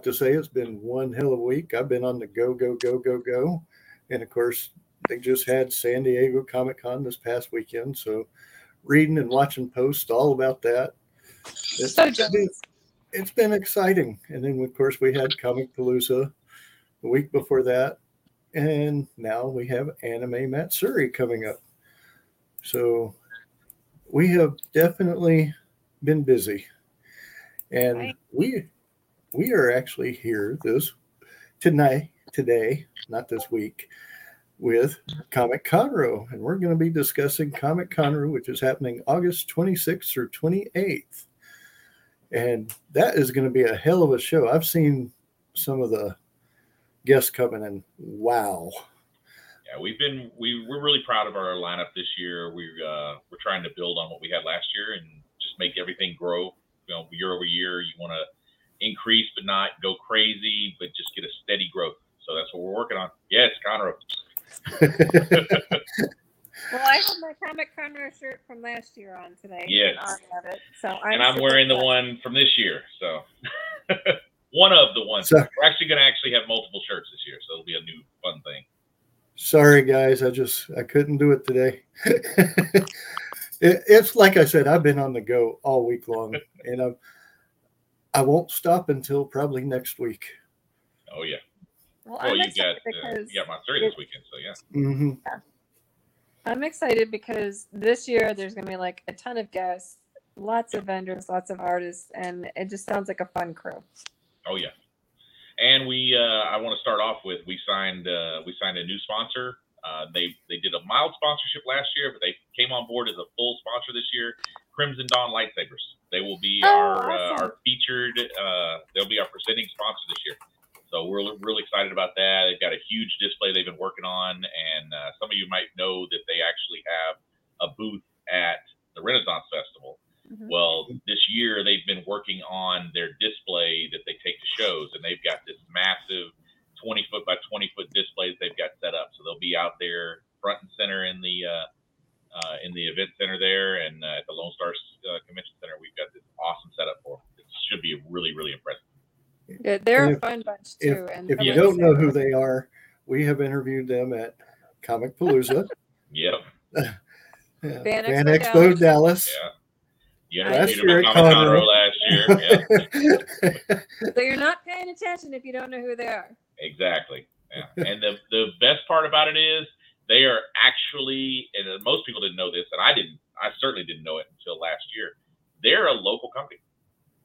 have to say, it's been one hell of a week. I've been on the go, go, go, go, go. And of course, they just had San Diego Comic Con this past weekend. So, reading and watching posts all about that. It's, so jealous. it's been exciting. And then, of course, we had Comic Palooza the week before that. And now we have Anime Matsuri coming up. So, we have definitely been busy. And right. we we are actually here this tonight, today, not this week, with Comic Conroe. And we're going to be discussing Comic Conroe, which is happening August 26th through 28th. And that is going to be a hell of a show. I've seen some of the guests coming and wow. Yeah, we've been we we're really proud of our lineup this year. We uh, we're trying to build on what we had last year and just make everything grow. You know, year over year, you want to increase but not go crazy, but just get a steady growth. So that's what we're working on. Yes, Conroe. well, I have my comic Conroe shirt from last year on today. Yes. It, so I'm and I'm wearing the one from this year. So one of the ones. Sorry. We're actually going to actually have multiple shirts this year, so it'll be a new fun thing. Sorry, guys. I just I couldn't do it today. it, it's like I said. I've been on the go all week long, and I'm I won't stop until probably next week. Oh yeah. Well, well you got uh, you got Monterey this weekend, so yeah. Mm-hmm. yeah. I'm excited because this year there's going to be like a ton of guests, lots of vendors, lots of artists, and it just sounds like a fun crew. Oh yeah, and we uh, I want to start off with we signed uh, we signed a new sponsor. Uh, they they did a mild sponsorship last year, but they came on board as a full sponsor this year. Crimson Dawn lightsabers. They will be oh, our uh, awesome. uh, our featured. Uh, they'll be our presenting sponsor this year. So we're really excited about that. They've got a huge display they've been working on, and uh, some of you might know that they actually have a booth at the Renaissance Festival. Mm-hmm. Well, this year they've been working on their display that they take to shows, and they've got this massive 20 foot by 20 foot displays they've got set up. So they'll be out there front and center in the uh, uh, in the event center there and uh, at the Lone Star uh, Convention Center. We've got this awesome setup for them. It should be really, really impressive. Yeah, they're if, a fun bunch too. If, and if you don't know who they are, we have interviewed them at Comic Palooza. yep. yeah. Fan, Fan Expo, Dallas. Dallas. Yeah. You interviewed them at Comic Conroe last year. Yeah. so you're not paying attention if you don't know who they are. Exactly. Yeah. And the, the best part about it is they are actually, and most people didn't know this, and I didn't. I certainly didn't know it until last year. They're a local company.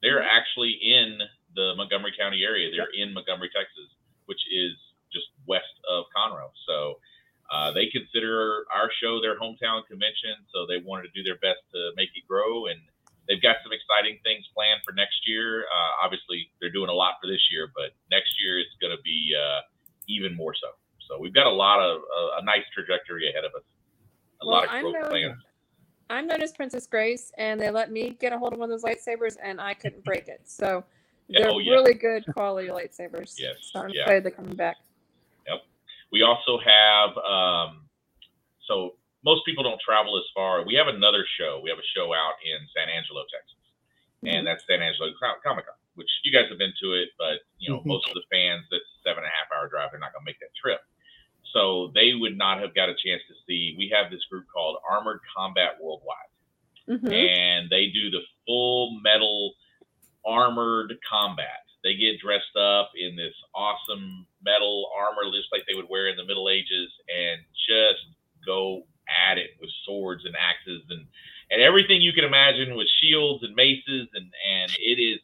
They're mm-hmm. actually in the Montgomery County area. They're in Montgomery, Texas, which is just west of Conroe. So uh, they consider our show their hometown convention. So they wanted to do their best to make it grow. And they've got some exciting things planned for next year. Uh, obviously, they're doing a lot for this year, but next year it's going to be uh, even more so. So we've got a lot of uh, a nice trajectory ahead of us. A well, lot of growth known, plans. I'm known as Princess Grace, and they let me get a hold of one of those lightsabers, and I couldn't break it. So they're oh, yeah. really good quality lightsabers. Yes. So I'm yeah. excited they're coming back. Yep. We also have um, so most people don't travel as far. We have another show. We have a show out in San Angelo, Texas, mm-hmm. and that's San Angelo Comic Con, which you guys have been to it, but you know mm-hmm. most of the fans that's seven and a half hour drive. They're not going to make that trip. So they would not have got a chance to see. We have this group called Armored Combat Worldwide, mm-hmm. and they do the full metal armored combat. They get dressed up in this awesome metal armor, just like they would wear in the Middle Ages, and just go at it with swords and axes and and everything you can imagine with shields and maces and and it is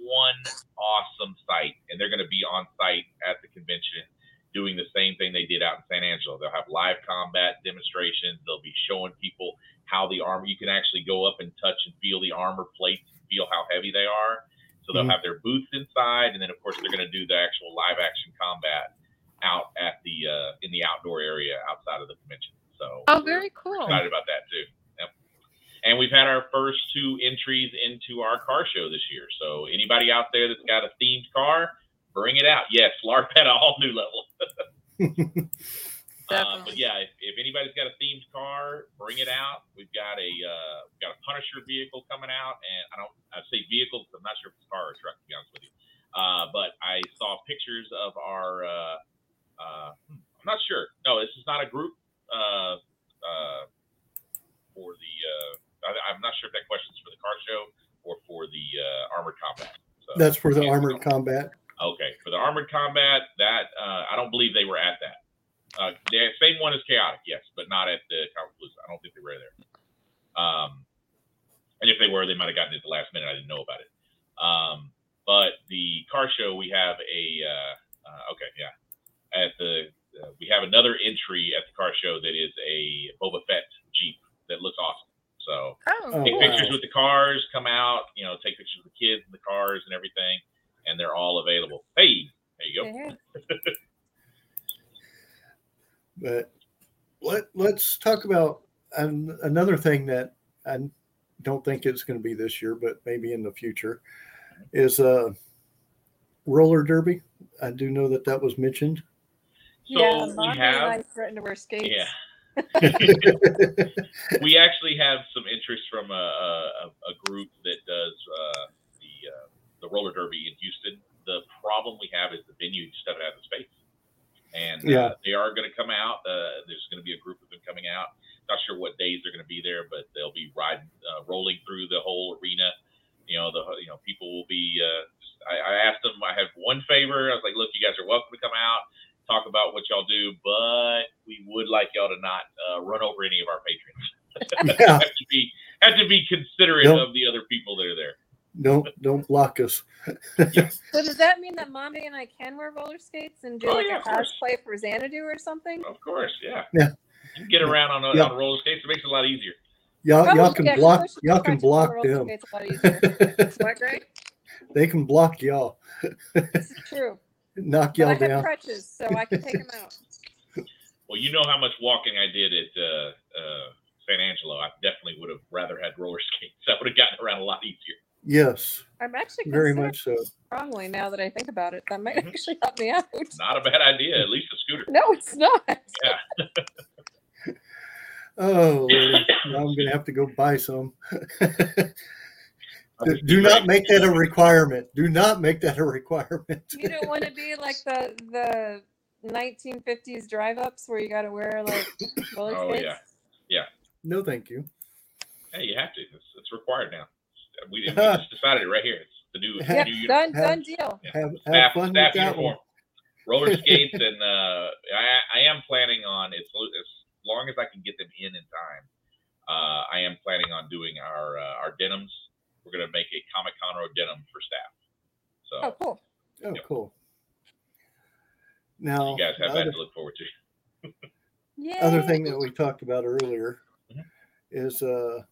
one awesome sight and they're going to be on site at the convention doing the same thing they did out in San Angelo. They'll have live combat demonstrations. They'll be showing people how the armor, you can actually go up and touch and feel the armor plates and feel how heavy they are. So they'll mm-hmm. have their booths inside, and then of course they're going to do the actual live action combat out at the uh, in the outdoor area outside of the convention. So oh, very cool. Excited about that too. Yep. And we've had our first two entries into our car show this year. So anybody out there that's got a themed car, bring it out. Yes, LARP at a whole new level. Uh, but yeah, if, if anybody's got a themed car, bring it out. We've got a uh, we've got a Punisher vehicle coming out, and I don't I say vehicle because I'm not sure if it's a car or a truck to be honest with you. Uh, but I saw pictures of our. Uh, uh, hmm, I'm not sure. No, this is not a group. Uh, uh, for the uh, I, I'm not sure if that question's for the car show or for the uh, armored combat. So, That's for the armored combat. Okay, for the armored combat, that uh, I don't believe they were at that. Uh, the same one as chaotic, yes, but not at the Palooza. I don't think they were there. Um, and if they were, they might have gotten it at the last minute. I didn't know about it. Um, but the car show, we have a uh, uh, okay, yeah, at the uh, we have another entry at the car show that is a Boba Fett Jeep that looks awesome. So Oh, take wow. pictures with the cars, come out, you know, take pictures of the kids and the cars and everything, and they're all available. Hey, there you go. But let let's talk about an, another thing that I don't think it's going to be this year, but maybe in the future, is uh, roller derby. I do know that that was mentioned. So yeah, we Mommy and I threatened to wear skates. yeah, we actually have some interest from a, a, a group that does uh, the uh, roller derby in Houston. The problem we have is the venue just doesn't have the space, and Yeah. uh, they are going to come out. Uh, there's going to be a group of them coming out. Not sure what days they're going to be there, but they'll be riding, uh, rolling through the whole arena. You know, the you know people will be. Uh, I, I asked them. I have one favor. I was like, look, you guys are welcome to come out talk about what y'all do, but we would like y'all to not uh, run over any of our patrons. yeah, have to be have to be considerate Nope. of the other people that are there. Don't don't block us. So does that mean that Mommy and I can wear roller skates and do Oh, like yeah, a of course. cosplay for Xanadu or something? Of course, yeah. Yeah. You can get around on, a, Yeah. on roller skates. It makes it a lot easier. Y'all Probably, y'all can yeah, 'cause block y'all can block them. skates a lot. What, Greg? they can block y'all, This is true. knock But I y'all have down. crutches, so I can take them out. Well, you know how much walking I did at uh, uh, San Angelo. I definitely would have rather had roller skates. I would have gotten around a lot easier. Yes, I'm actually very much so. strongly now that I think about it. That might Mhm. actually help me out. Not a bad idea. At least a scooter. No, it's not. Yeah. Oh, Lordy. now I'm gonna have to go buy some. Do not make that a requirement. Do not make that a requirement. You don't want to be like the the 1950s drive-ups where you got to wear like roller Oh, yeah, yeah. No, thank you. Hey, you have to. It's, it's required now. We, we just decided it right here. It's the new, Yeah, the new uniform. done, done deal. Have, have staff, fun staff uniform. Roller skates, and uh, I, I am planning on as, as long as I can get them in in time. Uh, I am planning on doing our uh, our denims. We're gonna make a Comic Conroe denim for staff. So Oh, cool. Oh, Yep. cool. Now, you guys have the that other, to look forward to. Yeah. other thing that we talked about earlier Mhm. is uh,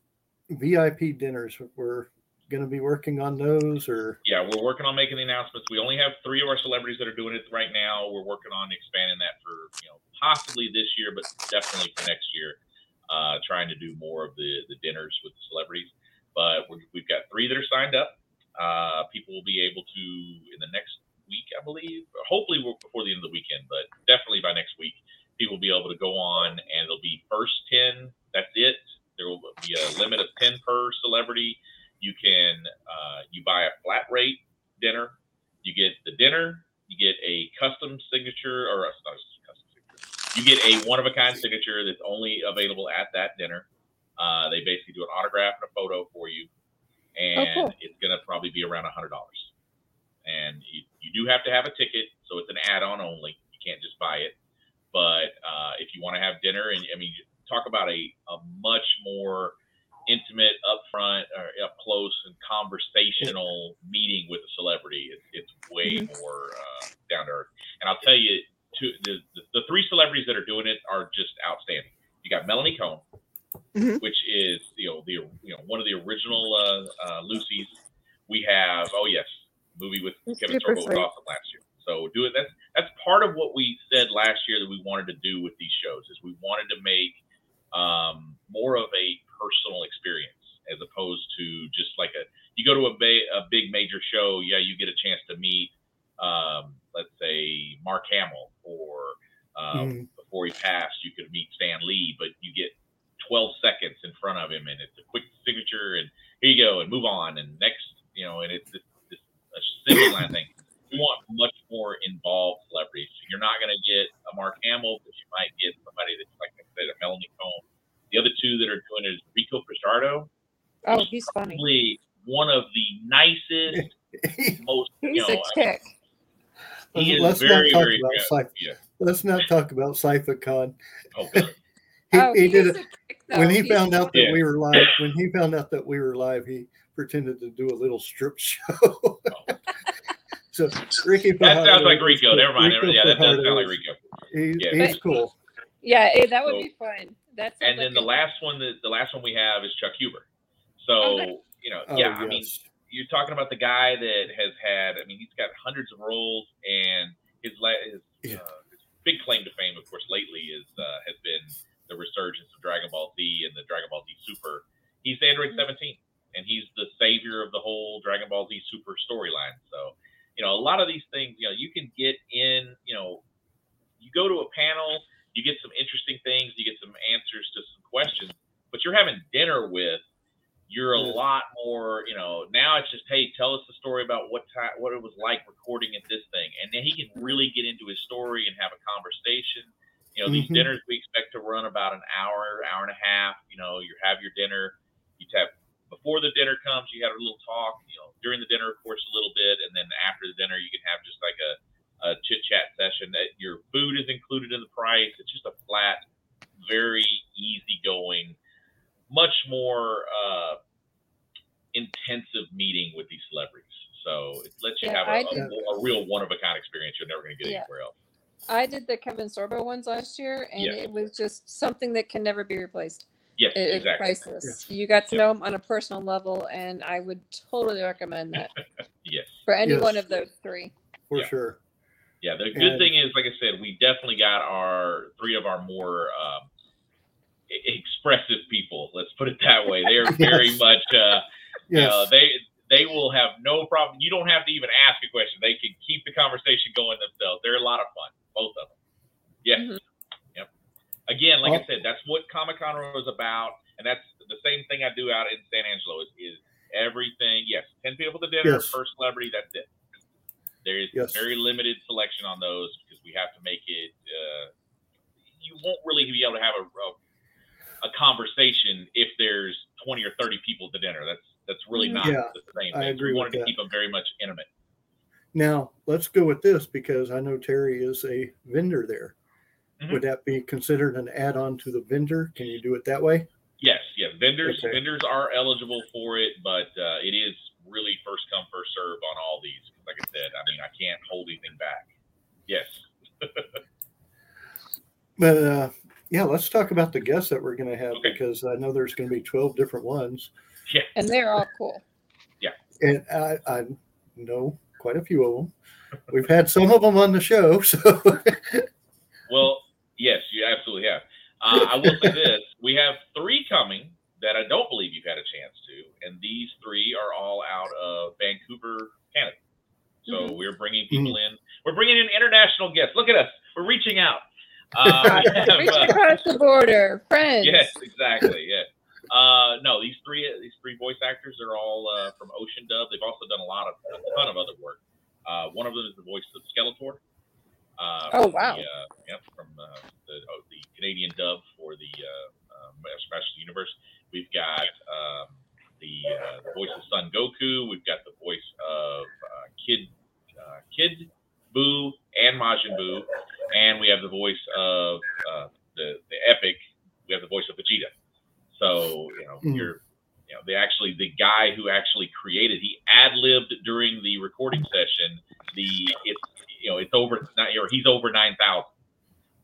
VIP dinners. We're going to be working on those, or Yeah, we're working on making the announcements. We only have three of our celebrities that are doing it right now. We're working on expanding that for you know possibly this year, but definitely for next year. Uh, trying to do more of the the dinners with the celebrities. But we're, we've got three that are signed up. Uh, people will be able to in the next week, I believe. Hopefully before the end of the weekend, but definitely by next week, people will be able to go on and it'll be first ten. That's it. There will be a limit of ten per celebrity. You can uh, you buy a flat rate dinner. You get the dinner. You get a custom signature or a, a custom signature. You get a one of a kind signature that's only available at that dinner. Uh, they basically do an autograph and a photo for you, and cool. it's gonna probably be around a hundred dollars. And you, you do have to have a ticket, so it's an add-on only. You can't just buy it. But uh, if you want to have dinner, and I mean, talk about a, a much more intimate, upfront, or up close and conversational meeting with a celebrity. It's, it's way Mhm. more uh, down to earth. And I'll tell you, two, the, the the three celebrities that are doing it are just outstanding. You got Melanie Cohn, Mhm. which is you know the you know one of the original uh, uh, Lucy's. We have oh yes, movie with That's Kevin Sorbo was awesome last year. So do it. That's that's part of what we said last year that we wanted to do with these shows is we wanted to make um, more of a personal experience as opposed to just like a you go to a, ba- a big major show yeah you get a chance to meet um, let's say mark hamill or um, Mhm. before he passed you could meet stan lee but you get 12 seconds in front of him, and it's a quick signature, and here you go, and move on, and next, you know, and it's this, this a single line thing. You want much more involved celebrities. You're not going to get a Mark Hamill, but you might get somebody that's like I said, a Melanie Combs. The other two that are doing it is Rico Fajardo. Oh, he's funny. Probably one of the nicest, most you He's know, a chick. he is Let's very, not talk very about good. Yeah. Let's not talk about Saifa Khan. Oh, God. He, oh, he did is it a chick, when he He's- found out that Yeah. we were live. When he found out that we were live, he pretended to do a little strip show. so Ricky, That Fajardo sounds like Rico. cool. Never mind. Rico yeah, that does sound like Rico. He's, Yeah. he's cool. Yeah, eh, that would So- be fun. That's And then the last one, that the last one we have is Chuck Huber. So Oh, nice. you know, Oh, yeah, I mean, you're talking about the guy that has had. I mean, he's got hundreds of roles, and his la- his, Yeah. uh, his big claim to fame, of course, lately is uh, has been the resurgence of Dragon Ball Z and the Dragon Ball Z Super. He's Android Mhm. 17, and he's the savior of the whole Dragon Ball Z Super storyline. So, you know, a lot of these things, you know, you can get in. You know, you go to a panel, you get some interesting things, you get some answers to some questions, but you're having dinner with you're a lot more, you know, now it's just, hey, tell us the story about what time, what it was like recording at this thing. And then he can really get into his story and have a conversation. You know, these Mhm. dinners we expect to run about an hour, hour and a half. You know, you have your dinner, you have before the dinner comes, you have a little talk, you know, during the dinner, of course, a little bit. And then after the dinner, you can have just like a, a chit chat session that your food is included in the price. It's just a flat, very easygoing, much more uh, intensive meeting with these celebrities. So it lets you Yeah, have a, I a, did- a real one of a kind experience you're never going to get Yeah. anywhere else. I did the Kevin Sorbo ones last year, and Yeah. it was just something that can never be replaced. Yes, It, it's exactly. priceless. You got to Yeah. know him on a personal level, and I would totally recommend that Yes. for any Yes. one of those three. for Yeah. sure. Yeah, the good And- thing is, like I said, we definitely got our three of our more um, expressive people. Let's put it that way. They are very Yes. much. Uh, Yes. uh, they they will have no problem. You don't have to even ask a question. They can keep the conversation going themselves. They're a lot of fun, both of them. Yes. Mhm. Yep. Again, like I said, that's what Comic Con was about, and that's the same thing I do out in San Angelo. Is, is everything? Yes, ten people to dinner Yes. per celebrity. That's it. There is Yes. very limited selection on those because we have to make it. Uh, you won't really be able to have a, a a conversation if there's twenty or thirty people at the dinner. That's that's really not Yeah, the same I agree we wanted to that. keep them very much intimate. Now let's go with this because I know Terry is a vendor there. Mhm. Would that be considered an add-on to the vendor? Can you do it that way? Yes, yeah. Vendors Okay. vendors are eligible for it, but uh, it is really first come first serve on all these. Like I said, I mean I can't hold anything back. Yes. But uh, yeah, let's talk about the guests that we're going to have Okay. because I know there's going to be 12 different ones. Yeah. And they're all cool. Yeah, and I, I know quite a few of them. We've had some of them on the show. So Well, yes, you absolutely have. Uh, I will say this: we have three coming that I don't believe you've had a chance to, and these three are all out of Vancouver, Canada. So Mhm. we're bringing people in. We're bringing in international guests. Look at us. We're reaching out. Uh, we have, Reach uh, across the border, friends. yes, exactly. Yeah. Uh, no, these three these three voice actors are all uh, from Ocean Dub. They've also done a lot of a ton of other work. Uh, one of them is the voice of Skeletor. Uh, Oh, wow. The, uh, yep, from uh, the, oh, the Canadian dub for the uh, uh, Master Universe. We've got um, the, uh, the voice of Son Goku. We've got the voice of uh, Kid uh, Kid Buu and Majin Buu, and we have the voice of uh, the the epic. We have the voice of Vegeta. So you know Mm. you're you know they actually the guy who actually created he ad libbed during the recording session. The it's you know it's over not or he's over nine thousand,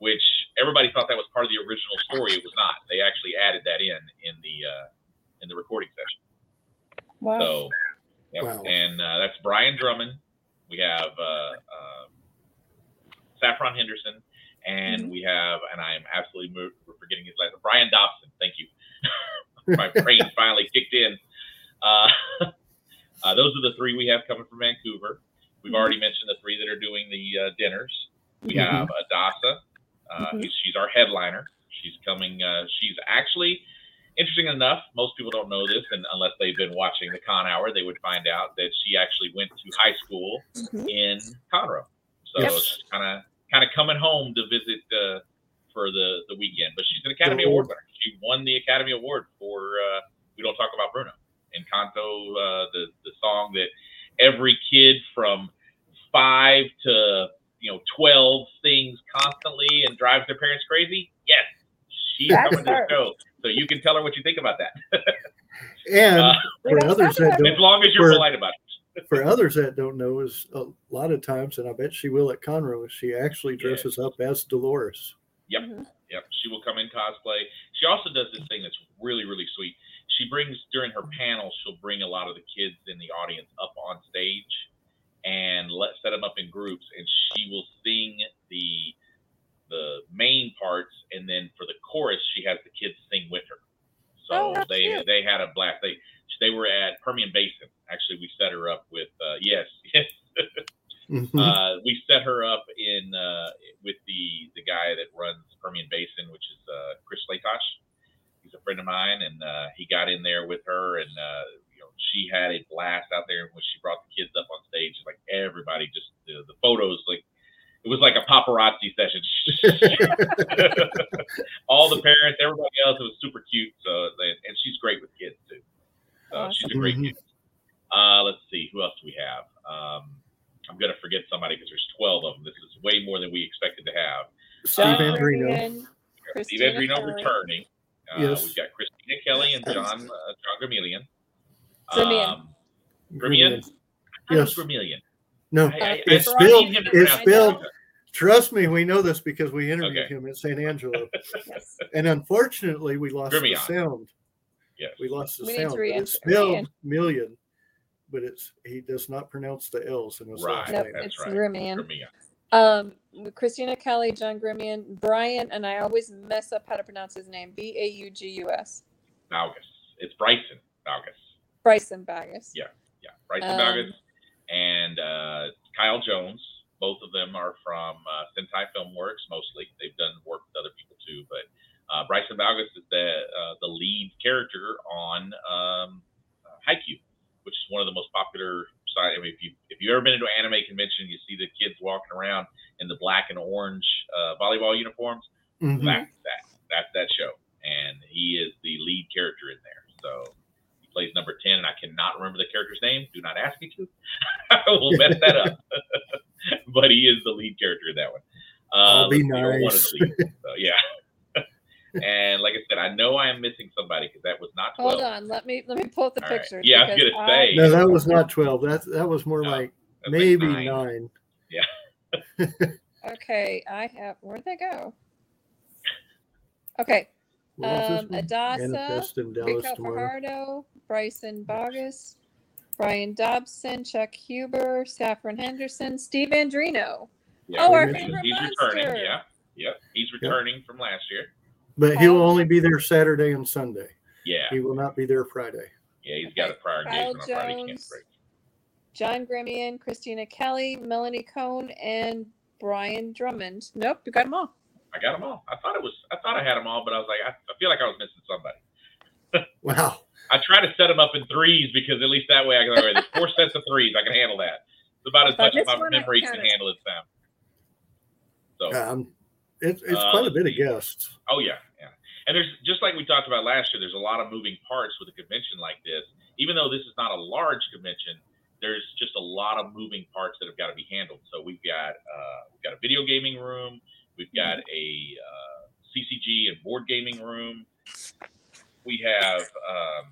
which everybody thought that was part of the original story. It was not. They actually added that in in the uh, in the recording session. Wow. So, yep. Wow. and uh, that's Brian Drummond. We have uh, uh, Saffron Henderson, and Mhm. we have, and I am absolutely mo- forgetting his last name, Brian Dobson. Thank you. My brain finally kicked in. Uh, uh, those are the three we have coming from Vancouver. We've Mhm. already mentioned the three that are doing the uh, dinners. We Mhm. have Adassa. Uh, Mhm. he's- She's our headliner. She's coming. Uh, she's actually interesting enough, most people don't know this, and unless they've been watching the Con Hour, they would find out that she actually went to high school Mhm. in Conroe. So she's kind of kind of coming home to visit uh, for the the weekend. But she's an Academy Award winner. She won the Academy Award for uh, "We Don't Talk About Bruno" Encanto, uh, the the song that every kid from five to you know twelve things constantly and drives their parents crazy. Yes, she's That's coming to the show, so you can tell her what you think about that. And Uh, for others that don't as long as you're For- polite about it. for others that don't know is a lot of times, and I bet she will at Conroe, she actually Yeah. dresses up as Dolores. Yep. Mhm. Yep, she will come in cosplay. She also does this thing that's really, really sweet. She brings during her panel, she'll bring a lot of the kids in the audience up on stage and let set them up in groups, and she will sing the the main parts, and then for the chorus, she has the kids sing with her. So Oh, that's they cute. they had a blast. They they were at Permian Basin. Actually, we set her up with uh, yes, yes. Mhm. Uh, we set her up in uh, with the the guy that runs Permian Basin, which is uh, Chris Latosh. He's a friend of mine, and uh, he got in there with her, and uh, you know she had a blast out there. When she brought the kids up on stage, like everybody just the, the photos, like it was like a paparazzi session. All the parents, everybody else, it was super cute. So they- and she's great with kids too. So she's a great Awesome. kid. Uh, let's see, who else do we have? Um, I'm gonna forget somebody because there's 12 of them. This is way more than we expected to have. Steve Uh, Andrino. Marion, Steve Christina Andrino Kelly. returning. Uh, Yes. We've got Christina Kelly and John uh, John Gramelian. Gremillion. Um, Gremillion? Yes. I. Gramelian. No, I, I, I It's need spelled- it's pronounce it. spelled- trust me, we know this because we interviewed Okay. him at San Angelo. Yes. And unfortunately, we lost the sound. Yes. We lost the We sound. to but re-enter- it's spelled re-enter. million, but it's he does not pronounce the L's in his last Right. Nope, name. It's right. Rimian. Gremillion. Um, Christina Kelly, John Grimian, Brian, and I always mess up how to pronounce his name. B A U G U S. Baugus. It's Bryson Baugus. Bryson Bagus. Yeah. Yeah. Bryson Um, Baugus and uh, Kyle Jones. Both of them are from uh, Sentai Filmworks mostly. They've done work with other people too, but uh, Bryson Baugus is the uh, the lead character on um, uh, Haikyuu, which is one of the most popular. I mean, if you if you've ever been to an anime convention, you see the kids walking around in the black and orange uh, volleyball uniforms. Mhm. That's that. That's that show, and he is the lead character in there. So he plays number ten, and I cannot remember the character's name. Do not ask me to. I will mess that up. but he is the lead character in that one. Uh, I'll be let's see, or one of nice. the leads. So, yeah. And like I said, I know I am missing somebody because that was not twelve. Hold on, let me let me pull up the All right. pictures. Yeah, I was gonna say. No, that was not twelve. That that was more No, like That's like maybe nine. nine. Okay, I have. Where'd they go? Okay, What was um. Adassa, Manifest Rico. Fajardo, Bryson Bogus, Brian Dobson, Chuck Huber, Saffron Henderson, Steve Andrino. Yeah, Oh, our he's- favorite He's monster. returning. Yeah. Yep. He's returning from last year. But he'll only be there Saturday and Sunday. Yeah. He will not be there Friday. Yeah. He's got a prior Kyle engagement on Friday. He can't break. John Grimian, Christina Kelly, Melanie Cohn, and Brian Drummond. Nope, you got them all. I got them all. I thought it was. I thought I had them all, but I was like, I, I feel like I was missing somebody. Wow. I try to set them up in threes because at least that way I can. All right, there's four sets of threes. I can handle that. It's about as much as my memory can handle it, Sam. So, Um, it, it's Uh, quite a bit of guests. oh yeah, yeah. And there's just like we talked about last year. There's a lot of moving parts with a convention like this. Even though this is not a large convention, there's just a lot of moving parts that have got to be handled. So we've got uh, we've got a video gaming room. We've got a uh, CCG and board gaming room. We have um,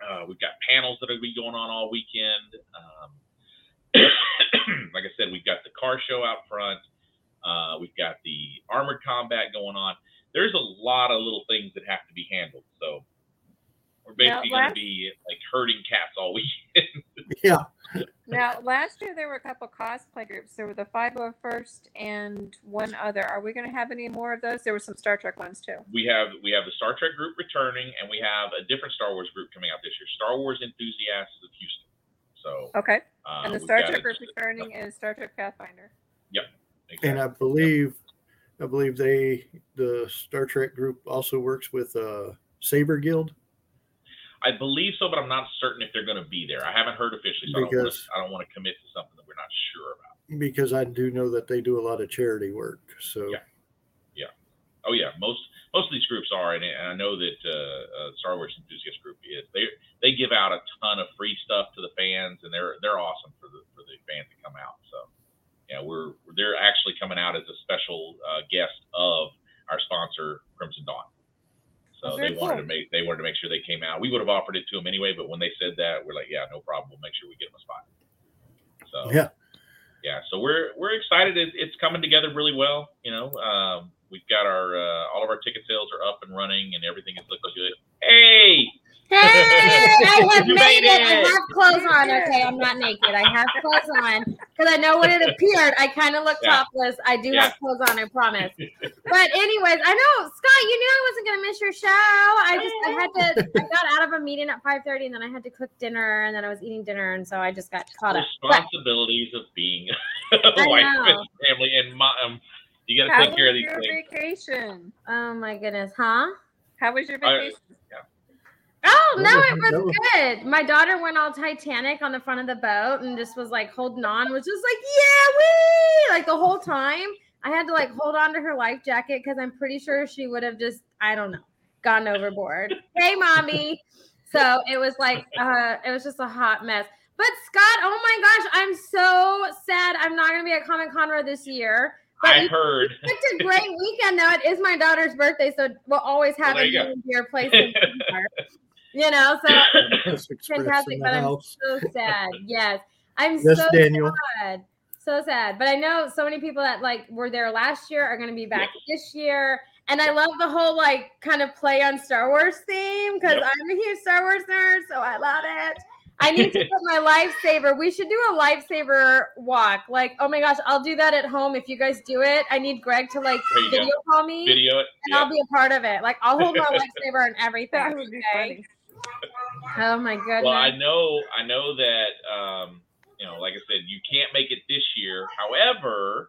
uh, we've got panels that are going be going on all weekend. Um, like I said, we've got the car show out front. Uh, we've got the armored combat going on. There's a lot of little things that have to be handled. So we're basically going to be like herding cats all weekend. Yeah. Now, last year there were a couple cosplay groups. There were the 501st and one other. Are we going to have any more of those? There were some Star Trek ones too. we have we have the Star Trek group returning, and we have a different Star Wars group coming out this year. Star Wars enthusiasts of Houston. So Okay. uh, and the Star Trek it- group returning is Star Trek Pathfinder. Exactly. And I believe, I believe they, the Star Trek group also works with uh, Saber Guild? I believe so, but I'm not certain if they're going to be there. I haven't heard officially, so I don't wanna- Because- I don't want to commit to something that we're not sure about. Because I do know that they do a lot of charity work. So Yeah. yeah, Oh yeah, most most of these groups are, and, and I know that uh, uh, Star Wars enthusiast group is. They they give out a ton of free stuff to the fans, and they're they're awesome for the for the fans to come out. So yeah, we're they're actually coming out as a special uh, guest of our sponsor Crimson Dawn. So Very they wanted cool. to make they wanted to make sure they came out. We would have offered it to them anyway, but when they said that, we're like, yeah, no problem. We'll make sure we get them a spot. So yeah, yeah, so we're we're excited. It, it's coming together really well. You know, um, we've got our uh, all of our ticket sales are up and running, and everything is looking good. Hey, Hey, I have made made it. I have clothes on. Okay, I'm not naked. I have clothes on because I know when it appeared, I kind of look Yeah. topless. I do Yeah. have clothes on. I promise. But anyways, I know Scott. You knew I wasn't gonna miss your show. I just I had to. I got out of a meeting at 5:30, and then I had to cook dinner, and then I was eating dinner, and so I just got caught up. But responsibilities of being a wife and family, and mo- um, you got to take care of these your things. vacation? oh my goodness, huh? How was your I- vacation? Oh no, it was good. My daughter went all Titanic on the front of the boat and just was like holding on, was just like, yeah, wee, like the whole time. I had to like hold on to her life jacket because I'm pretty sure she would have just, I don't know, gone overboard. hey, mommy. So it was like, uh, it was just a hot mess. But Scott, oh my gosh, I'm so sad. I'm not gonna be at Comic Con this year. But I heard. it's a great weekend though. It is my daughter's birthday, so we'll always have Well, a you go. near and dear place. in her. You know, so fantastic, but I'm house. so sad. Yes, I'm Yes, so Daniel. sad. So sad. But I know so many people that like were there last year are going to be back this year. And I love the whole like kind of play on Star Wars theme because Yep. I'm a huge Star Wars nerd, so I love it. I need to put my lightsaber. We should do a lightsaber walk. Like, oh my gosh, I'll do that at home if you guys do it. I need Greg to like There you go. video call me Video it. and I'll be a part of it. Like, I'll hold my lightsaber and everything. That would be okay? funny. Oh my goodness. Well, I know, I know that, um, you know, like I said, you can't make it this year. However,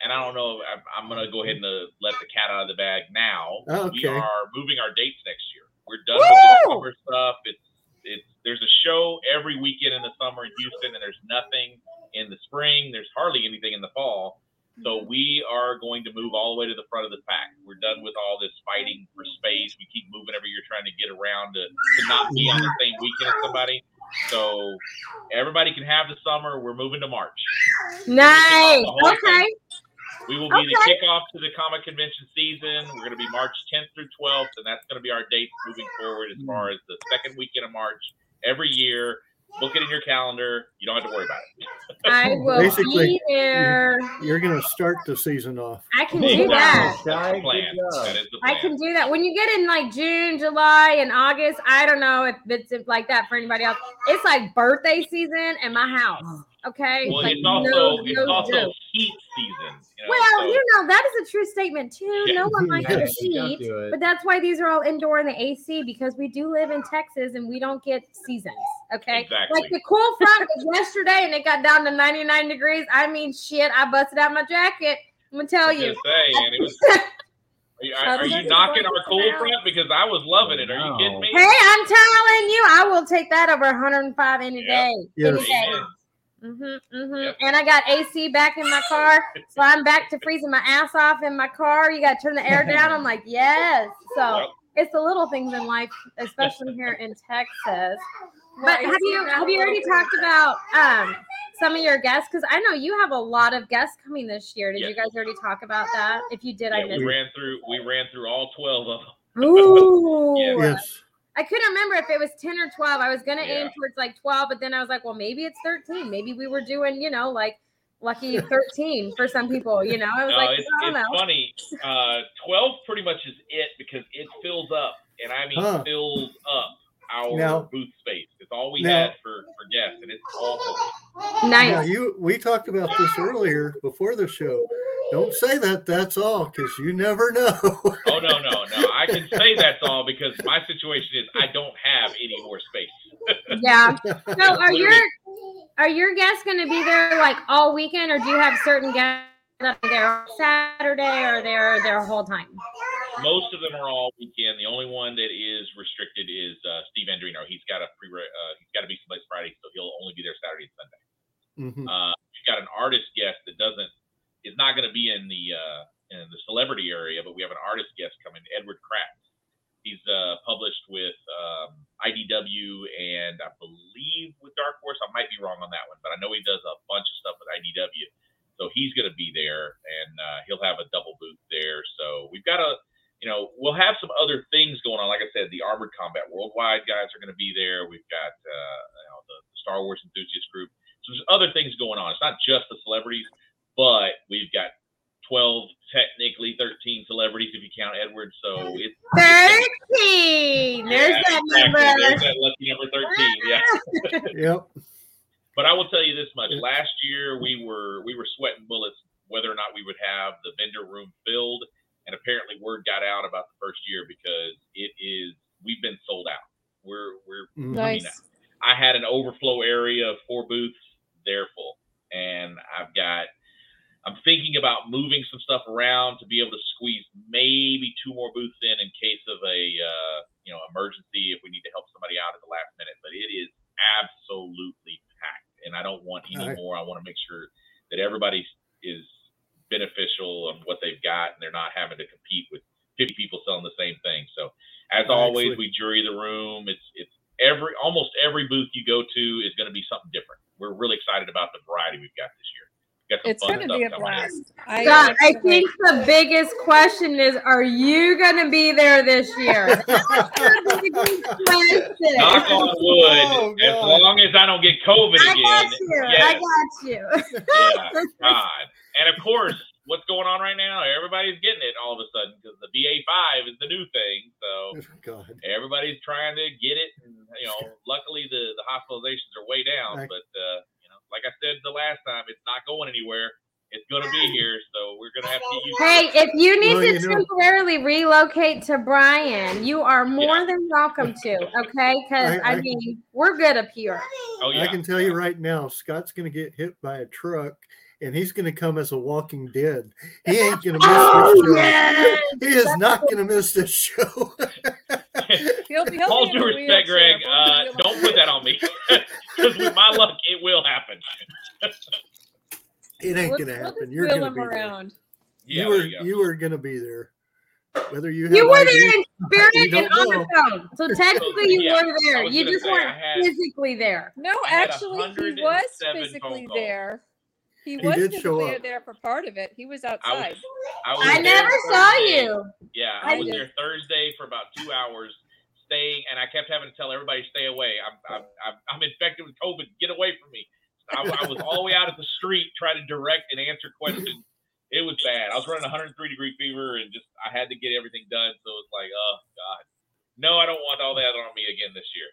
and I don't know, I'm, I'm going to go ahead and uh, let the cat out of the bag now. We Okay. are moving our dates next year. We're done with the summer stuff. It's, it's, there's a show every weekend in the summer in Houston, and there's nothing in the spring. There's hardly anything in the fall. So mm-hmm. we are going to move all the way to the front of the pack. We're done with all this fighting for space. We keep moving every year trying to get around to, to not be on the mm-hmm. same weekend as somebody. So everybody can have the summer. We're moving to March. Nice. Okay. We will be the kickoff to the comic convention season. We're going to be March 10th through 12th, and that's going to be our dates moving forward as mm. far as the second weekend of March every year. Book it in your calendar. You don't have to worry about it. I will Basically, be there. You're going to start the season off. I can do that. That's Guy, the plan. That is the I can do that. When you get in like June, July, and August, I don't know if it's like that for anybody else. It's like birthday season in my house. Okay. Well, Like, it's also no- it's no also joke. heat season. You know, Well, so- you know, that is a true statement too. Yeah. No one likes Yeah, the heat, but that's why these are all indoor in the AC because we do live in Texas and we don't get seasons. Okay. Exactly. Like the cool front was yesterday and it got down to 99 degrees. I mean, shit, I busted out my jacket. I'm gonna tell you. say, and it was. Are you, are, are you knocking our cool to front? Because I was loving it. Are you kidding me? Hey, I'm telling you, I will take that over 105 any Yep. day. Yes. Any day. Amen. Mm-hmm, mm-hmm. Yep. And I got AC back in my car, so I'm back to freezing my ass off in my car. You got to turn the air down. I'm like, yes. So Yep. it's the little things in life, especially here in Texas. But have you have you already talked about um some of your guests? Because I know you have a lot of guests coming this year. Did you guys already talk about that? If you did, I Yeah, missed. we ran through. We ran through all twelve of them. Ooh. Yeah. Yes. I couldn't remember if it was 10 or 12. I was going to aim towards like 12, but then I was like, well, maybe it's 13. Maybe we were doing, you know, like lucky 13 for some people, you know? I was No, like, it's, I don't it's know. funny. Uh, Twelve pretty much is it because it fills up, and I mean Huh. fills up our Now- booth space. It's all we now- had for for guests, and it's awful. Now you we talked about this earlier before the show. Don't say that. That's all because you never know. Oh no, no, no! I can say that's all because my situation is I don't have any more space. Yeah. So are your are your guests going to be there like all weekend or do you have certain guests that are there on Saturday or they're there whole time? most of them are all weekend. The only one that is restricted is uh, Steve Andrino. He's got a pre uh, he's got to be someplace Friday, so he'll only be there Saturday and Sunday. Mhm. Uh, we've got an artist guest that doesn't is not going to be in the uh, in the celebrity area, but we have an artist guest coming, Edward Kratz. He's uh, published with um, IDW and I believe with Dark Horse. I might be wrong on that one, but I know he does a bunch of stuff with IDW. So he's going to be there, and uh, he'll have a double booth there. So we've got a, you know, we'll have some other things going on. Like I said, the Armored Combat Worldwide guys are going to be there. We've got uh, you know, the, the Star Wars enthusiast group. So there's other things going on. It's not just the celebrities, but we've got 12, technically 13 celebrities if you count Edward. So it's Thirteen. There's Yeah, that exactly. number. There's that lucky number 13. Yeah. Yep. But I will tell you this much: last year we were we were sweating bullets whether or not we would have the vendor room filled, and apparently word got out about the first year because it is we've been sold out. We're we're Mhm. Nice. I had an overflow area of four booths, they're full, and I've got. I'm thinking about moving some stuff around to be able to squeeze maybe two more booths in in case of a uh, you know emergency if we need to help somebody out at the last minute. But it is absolutely packed, and I don't want any Alright. more. I want to make sure that everybody is beneficial on what they've got, and they're not having to compete with 50 people selling the same thing. So, as always, we jury the room. It's it's every almost every booth you go to is going to be something different. We're really excited about the variety we've got this year. We've got some It's fun going to be a stuff coming up. blast. I, Scott, I think the biggest question is, are you going to be there this year? That's the biggest question. Knock on wood. Oh, as long as I don't get COVID I got again. you. I got you. yeah, God. And of course, what's going on right now? Everybody's getting it all of a sudden because the BA5 is the new thing. So God. everybody's trying to get it. And, you know, luckily the, the hospitalizations are way down. Right. But, uh, you know, like I said the last time, it's not going anywhere. It's going to be here. So we're going to have to get used Hey, it. if you need Well, to you know- temporarily relocate to Brian, you are more Yeah. than welcome to. Okay, because I- I, I- mean we're good up here. Oh, yeah. I can tell you right now, Scott's going to get hit by a truck, and he's going to come as a Walking Dead. He ain't going to miss Oh, this show. yes. He is not going to miss this show. He'll be, he'll All due respect. Greg, uh, don't put that on me. Because with my luck, it will happen. it ain't going to happen. You're going to be around. Yeah, you were there you you were going to be there, whether you You were there in spirit and on know. the phone. So technically you Yeah, were there. You just say, weren't had- physically there. No, actually, he was physically there. He, He was did show physically up. there for part of it. He was I outside. was, I, was I there never saw you. Yeah, I I was did. there Thursday for about two hours, staying, and I kept having to tell everybody stay away. I'm I'm I'm, I'm infected with COVID. Get away from me. I, I was all the way out at the street trying to direct and answer questions. It was bad. I was running 103 degree fever, and just I had to get everything done. So it's like, oh god, no, I don't want all that on me again this year.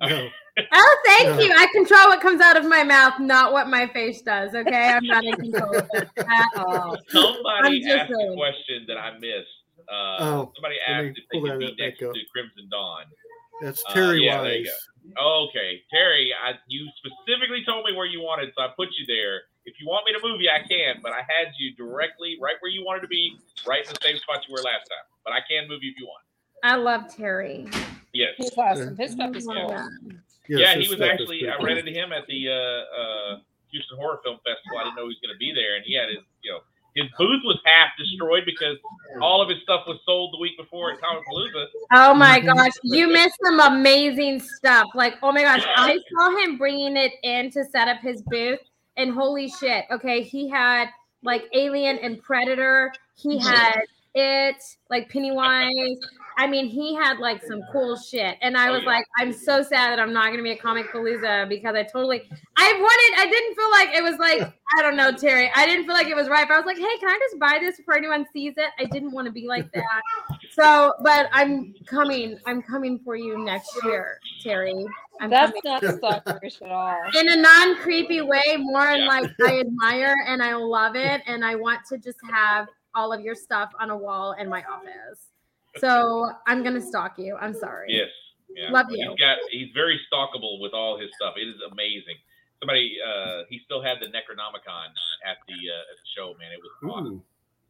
No. Oh, thank No. you. I control what comes out of my mouth, not what my face does. Okay, I'm not in control of that at all. Somebody just asked a question that I missed. Uh, Oh, somebody asked if they pull could that be next to Crimson Dawn. That's Uh, Terry yeah, there you Wise. Okay, Terry, I, you specifically told me where you wanted, so I put you there. If you want me to move you, I can, but I had you directly right where you wanted to be, right in the same spot you were last time. But I can move you if you want. I love Terry. Yes. He's awesome. His stuff is Yeah. cool. Yes, yeah, he was actually. I ran into him at the uh, uh, Houston Horror Film Festival. I didn't know he was going to be there, and he had his, you know, his booth was half destroyed because all of his stuff was sold the week before at Comic Palooza. Oh my gosh, you missed some amazing stuff. Like, oh my gosh, I saw him bringing it in to set up his booth, and holy shit. Okay, he had like Alien and Predator. He had it, like Pennywise. I mean, he had like some cool shit. And I Oh, was yeah. like, I'm so sad that I'm not going to be a Comic Palooza because I totally, I wanted, I didn't feel like it was like, I don't know, Terry. I didn't feel like it was right. But I was like, hey, can I just buy this before anyone sees it? I didn't want to be like that. So, but I'm coming. I'm coming for you next year, Terry. I'm That's coming. not stalkerish at all. in a non-creepy way, more in like I admire and I love it, and I want to just have all of your stuff on a wall in my office. So I'm gonna stalk you. I'm sorry. Yes. Yeah. Love He's you. got he's very stalkable with all his stuff. It is amazing. Somebody uh he still had the Necronomicon at the uh, at the show, man. It was awesome.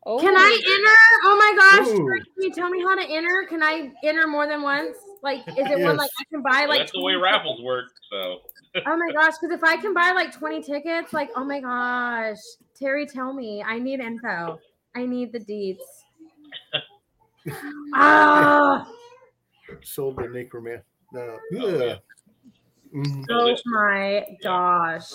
Oh, Can I enter? Oh my gosh! Ooh. Can you tell me how to enter? Can I enter more than once? Like, is it one like I can buy Well, like? that's the way 20 raffles work. So Oh my gosh! Because if I can buy like twenty tickets, like, oh my gosh, Terry, tell me. I need info. I need the deets. Ah! Sold to Necroman. No. Oh, yeah. Mhm. Oh my gosh!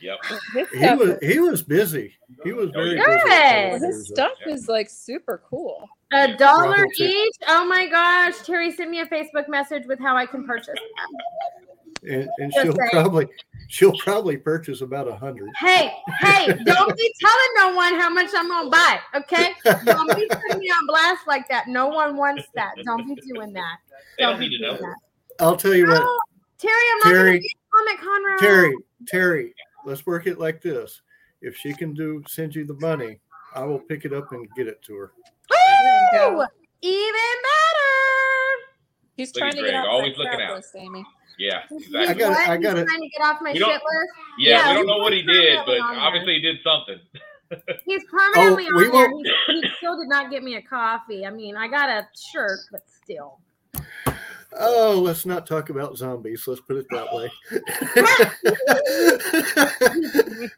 yep. He stuff, was he was busy. He was very busy. Good. with his Palooza. stuff is like super cool. A dollar each? Oh my gosh! Terry sent me a Facebook message with how I can purchase. And, and she'll saying. probably she'll probably purchase about a hundred. Hey, hey! Don't be telling no one how much I'm gonna buy. Okay? Don't be putting me on blast like that. No one wants that. Don't be doing that. They don't be need to know. doing I'll tell you that. what, Terry, I'm not Terry- gonna get Comic Conroe. Terry, Terry, let's work it like this. If she can do send you the money, I will pick it up and get it to her. Woo! Even better. He's Look trying to Greg, get off always looking crap out. list, Amy. Yeah, exactly. I got it. I got He's it. trying to get off my We shit don't- list. Yeah, Yeah, we don't know what he did, but permanently there. obviously he did something. He's permanently Oh, we on there. won't- He, he still did not get me a coffee. I mean, I got a shirt, but still. Oh, let's not talk about zombies. Let's put it that way.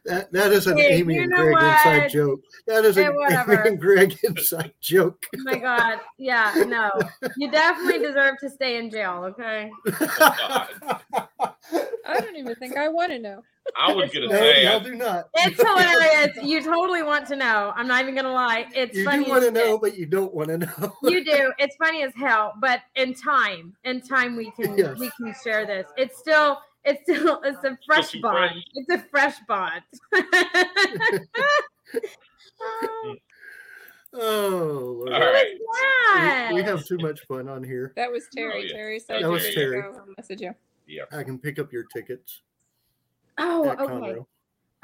that, that is an Hey, Amy you and know Greg inside joke. That is Hey, an whatever. Amy and Greg inside joke. Oh my god. Yeah, no. You definitely deserve to stay in jail, okay? Oh I don't even think I want to know. I was gonna no, say, y'all I, do not. It's hilarious. You totally want to know. I'm not even gonna lie. It's You funny. do want to know, but you don't want to know. You do. It's funny as hell, but in time, in time we can Yes. we can share this. It's still it's still it's a fresh too bond. fresh. It's a fresh bond. Oh, Oh, Lord. All right. yeah. we, we have too much fun on here. That was oh, Terry. Oh, yeah. Terry said That was Terry. Terry. Message you. Yeah, I can pick up your tickets Oh, okay. Conroe.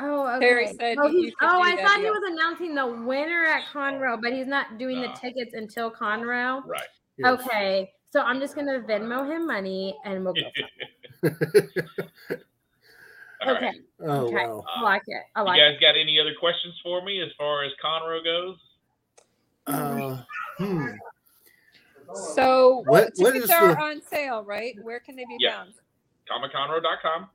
Oh, okay. Terry said oh, you he's- could oh do I that thought he was announcing the winner at Conroe, but he's not doing the Ah. tickets until Conroe. right. Yes. Okay, so I'm just gonna Venmo him money and we'll go. from there. Okay, right. oh Okay. wow. I like it. I like it. You guys got any other questions for me as far as Conroe goes? Uh, hmm. So What- what tickets is are the- on sale, right? Where can they be Yeah. found? ComicConroe.com.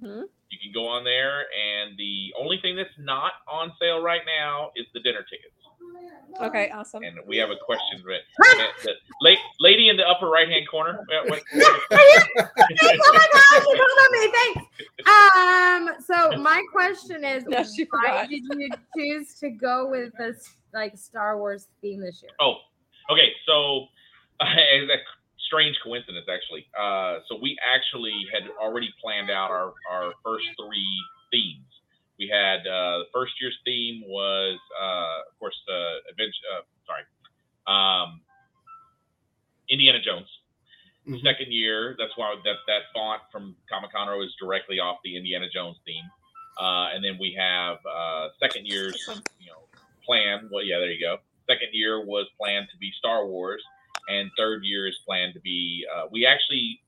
hmm You can go on there, and the only thing that's not on sale right now is the dinner tickets. Okay, awesome. And we have a question. That, the la- lady in the upper right hand corner. uh, what- oh my gosh, you told me. Thanks. Um, so my question is, No, why forgot. did you choose to go with this like Star Wars theme this year? Oh, okay. So, it's a strange coincidence, actually. Uh, so we actually had already planned out our, our first three themes. We had uh, the first year's theme was, uh, of course, the adventure. Uh, sorry, um, Indiana Jones. Mhm. Second year, that's why that that font from Comic Conroe is directly off the Indiana Jones theme. Uh, and then we have uh, second year's, you know, plan. Well, yeah, there you go. Second year was planned to be Star Wars, and third year is planned to be. Uh, we actually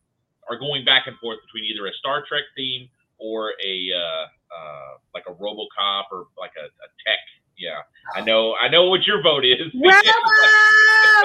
are going back and forth between either a Star Trek theme or a uh, uh, like a RoboCop or like a, a tech. Yeah, I know. I know what your vote is. Robo,